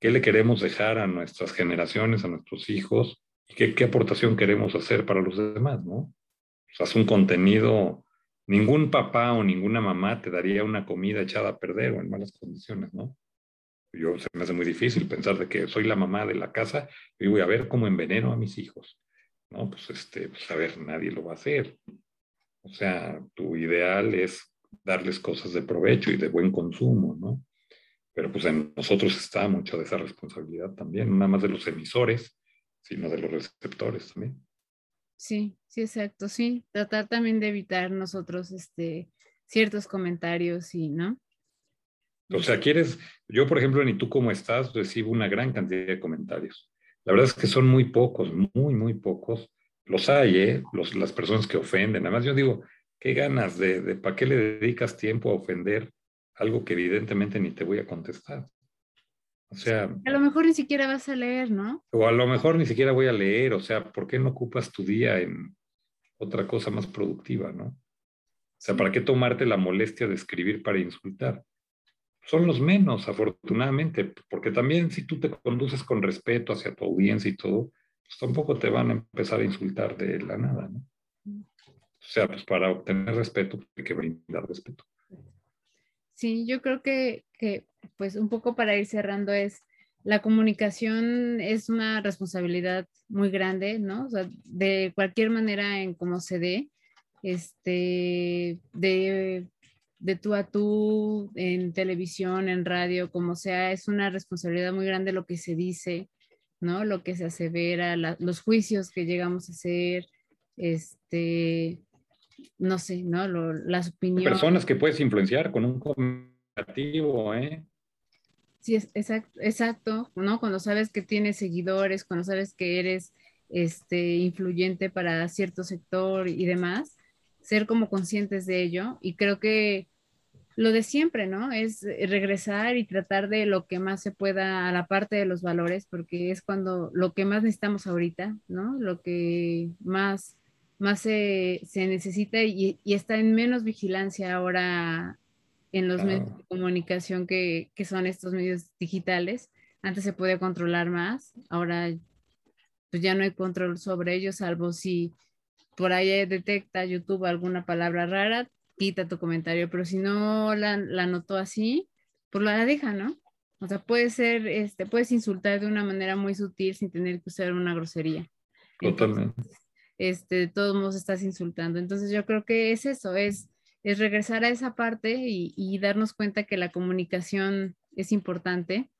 [SPEAKER 2] qué le queremos dejar a nuestras generaciones, a nuestros hijos, y qué, qué aportación queremos hacer para los demás, ¿no? O sea, es un contenido, ningún papá o ninguna mamá te daría una comida echada a perder o en malas condiciones, ¿no? Yo se me hace muy difícil pensar de que soy la mamá de la casa y voy a ver cómo enveneno a mis hijos. ¿no? Pues, este, pues a ver, nadie lo va a hacer. O sea, tu ideal es darles cosas de provecho y de buen consumo, ¿no? Pero pues en nosotros está mucho de esa responsabilidad también, nada más de los emisores, sino de los receptores también.
[SPEAKER 1] Sí, sí, exacto, sí. Tratar también de evitar nosotros este, ciertos comentarios y, ¿no?
[SPEAKER 2] O sea, quieres, yo por ejemplo, en tú cómo estás, recibo una gran cantidad de comentarios. La verdad es que son muy pocos, muy, muy pocos. Los hay, ¿eh? Los, las personas que ofenden. Además, yo digo, qué ganas de, de ¿para qué le dedicas tiempo a ofender algo que evidentemente ni te voy a contestar? O sea...
[SPEAKER 1] A lo mejor ni siquiera vas a leer, ¿no?
[SPEAKER 2] O a lo mejor ni siquiera voy a leer. O sea, ¿por qué no ocupas tu día en otra cosa más productiva, ¿no? O sea, ¿para qué tomarte la molestia de escribir para insultar? son los menos, afortunadamente, porque también si tú te conduces con respeto hacia tu audiencia y todo, pues tampoco te van a empezar a insultar de la nada, ¿no? O sea, pues para obtener respeto hay que brindar respeto.
[SPEAKER 1] Sí, yo creo que, que, pues un poco para ir cerrando es, la comunicación es una responsabilidad muy grande, ¿no? O sea, de cualquier manera en cómo se dé, este, de de tú a tú, en televisión, en radio, como sea, es una responsabilidad muy grande lo que se dice, ¿no? Lo que se asevera, los juicios que llegamos a hacer, este, no sé, ¿no? las opiniones.
[SPEAKER 2] Personas que puedes influenciar con un comunicativo, ¿eh?
[SPEAKER 1] Sí, es, exacto, exacto, ¿no? Cuando sabes que tienes seguidores, cuando sabes que eres este, influyente para cierto sector y demás, ser como conscientes de ello y creo que lo de siempre, ¿no? Es regresar y tratar de lo que más se pueda a la parte de los valores, porque es cuando lo que más necesitamos ahorita, ¿no? Lo que más, más se, necesita y, está en menos vigilancia ahora en los medios de comunicación que, que, son estos medios digitales. Antes se podía controlar más, ahora pues ya no hay control sobre ellos, salvo si por ahí detecta YouTube alguna palabra rara, quita tu comentario, pero si no la, la notó así, pues la deja, ¿no? O sea, puede ser, este, puedes insultar de una manera muy sutil sin tener que usar una grosería.
[SPEAKER 2] Totalmente.
[SPEAKER 1] Este, de todos modos estás insultando. Entonces yo creo que es eso, es, es regresar a esa parte y, y darnos cuenta que la comunicación es importante,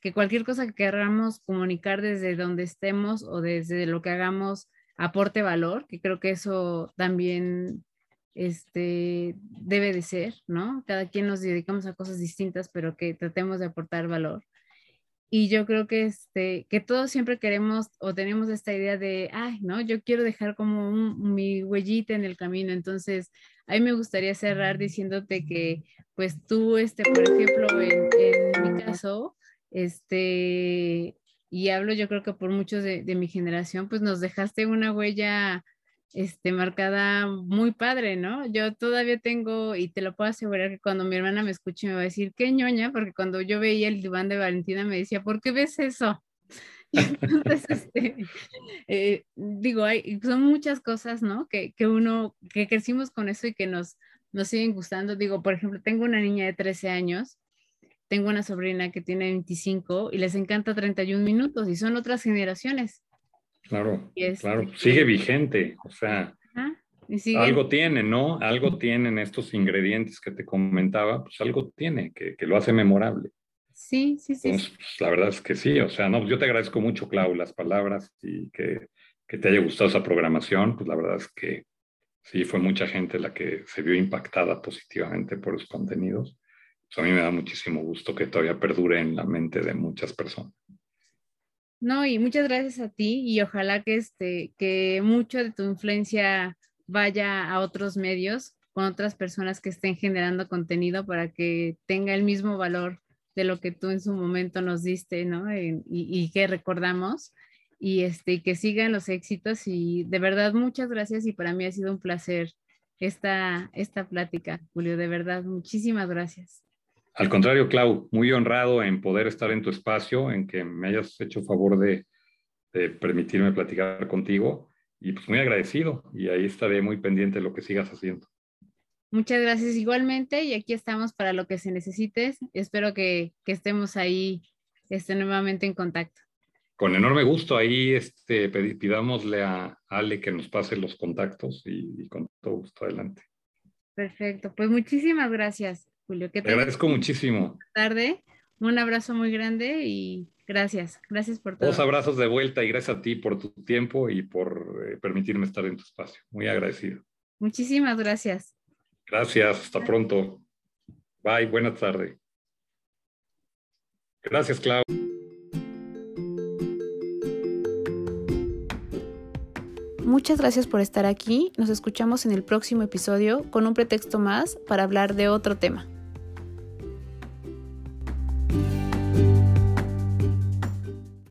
[SPEAKER 1] que cualquier cosa que queramos comunicar desde donde estemos o desde lo que hagamos aporte valor, que creo que eso también este, debe de ser, ¿no? Cada quien nos dedicamos a cosas distintas, pero que tratemos de aportar valor. Y yo creo que, este, que todos siempre queremos o tenemos esta idea de, ay, ¿no? Yo quiero dejar como mi huellita en el camino. Entonces, a mí me gustaría cerrar diciéndote que, pues tú, este, por ejemplo, en, mi caso, este, y hablo yo creo que por muchos de mi generación, pues nos dejaste una huella este, marcada muy padre, ¿no? Yo todavía tengo, y te lo puedo asegurar que cuando mi hermana me escuche me va a decir, qué ñoña, porque cuando yo veía el diván de Valentina me decía, ¿por qué ves eso? entonces, este, eh, digo, hay, son muchas cosas, ¿no? Que, que, uno, que crecimos con eso y que nos, nos siguen gustando. Digo, por ejemplo, tengo una niña de 13 años, tengo una sobrina que tiene 25 y les encanta 31 minutos y son otras generaciones.
[SPEAKER 2] Claro, claro, sigue vigente, o sea, algo tiene, ¿no? Algo tienen estos ingredientes que te comentaba, pues algo tiene que, que lo hace memorable.
[SPEAKER 1] Sí, sí, sí.
[SPEAKER 2] Pues, la verdad es que sí, o sea, no, yo te agradezco mucho, Clau, las palabras y que, que te haya gustado esa programación, pues la verdad es que sí, fue mucha gente la que se vio impactada positivamente por los contenidos. Pues a mí me da muchísimo gusto que todavía perdure en la mente de muchas personas.
[SPEAKER 1] No, y muchas gracias a ti y ojalá que, este, que mucho de tu influencia vaya a otros medios con otras personas que estén generando contenido para que tenga el mismo valor de lo que tú en su momento nos diste, ¿no? y, que recordamos y este, que sigan los éxitos y de verdad muchas gracias y para mí ha sido un placer esta, esta plática, Julio, de verdad, muchísimas gracias.
[SPEAKER 2] Al contrario, Clau, muy honrado en poder estar en tu espacio, en que me hayas hecho favor de, permitirme platicar contigo y pues muy agradecido y ahí estaré muy pendiente de lo que sigas haciendo.
[SPEAKER 1] Muchas gracias igualmente y aquí estamos para lo que se necesites. Espero que, estemos ahí este, nuevamente en contacto.
[SPEAKER 2] Con enorme gusto, ahí este, pidámosle a Ale que nos pase los contactos y, y con todo gusto adelante.
[SPEAKER 1] Perfecto, pues muchísimas gracias. Julio.
[SPEAKER 2] te agradezco muchísimo.
[SPEAKER 1] Tarde, un abrazo muy grande y gracias, gracias por todo.
[SPEAKER 2] Dos abrazos de vuelta y gracias a ti por tu tiempo y por eh, permitirme estar en tu espacio. Muy agradecido.
[SPEAKER 1] Muchísimas gracias.
[SPEAKER 2] Gracias, hasta pronto. Bye, buenas tardes. Gracias, Clau.
[SPEAKER 1] Muchas gracias por estar aquí. Nos escuchamos en el próximo episodio con un pretexto más para hablar de otro tema.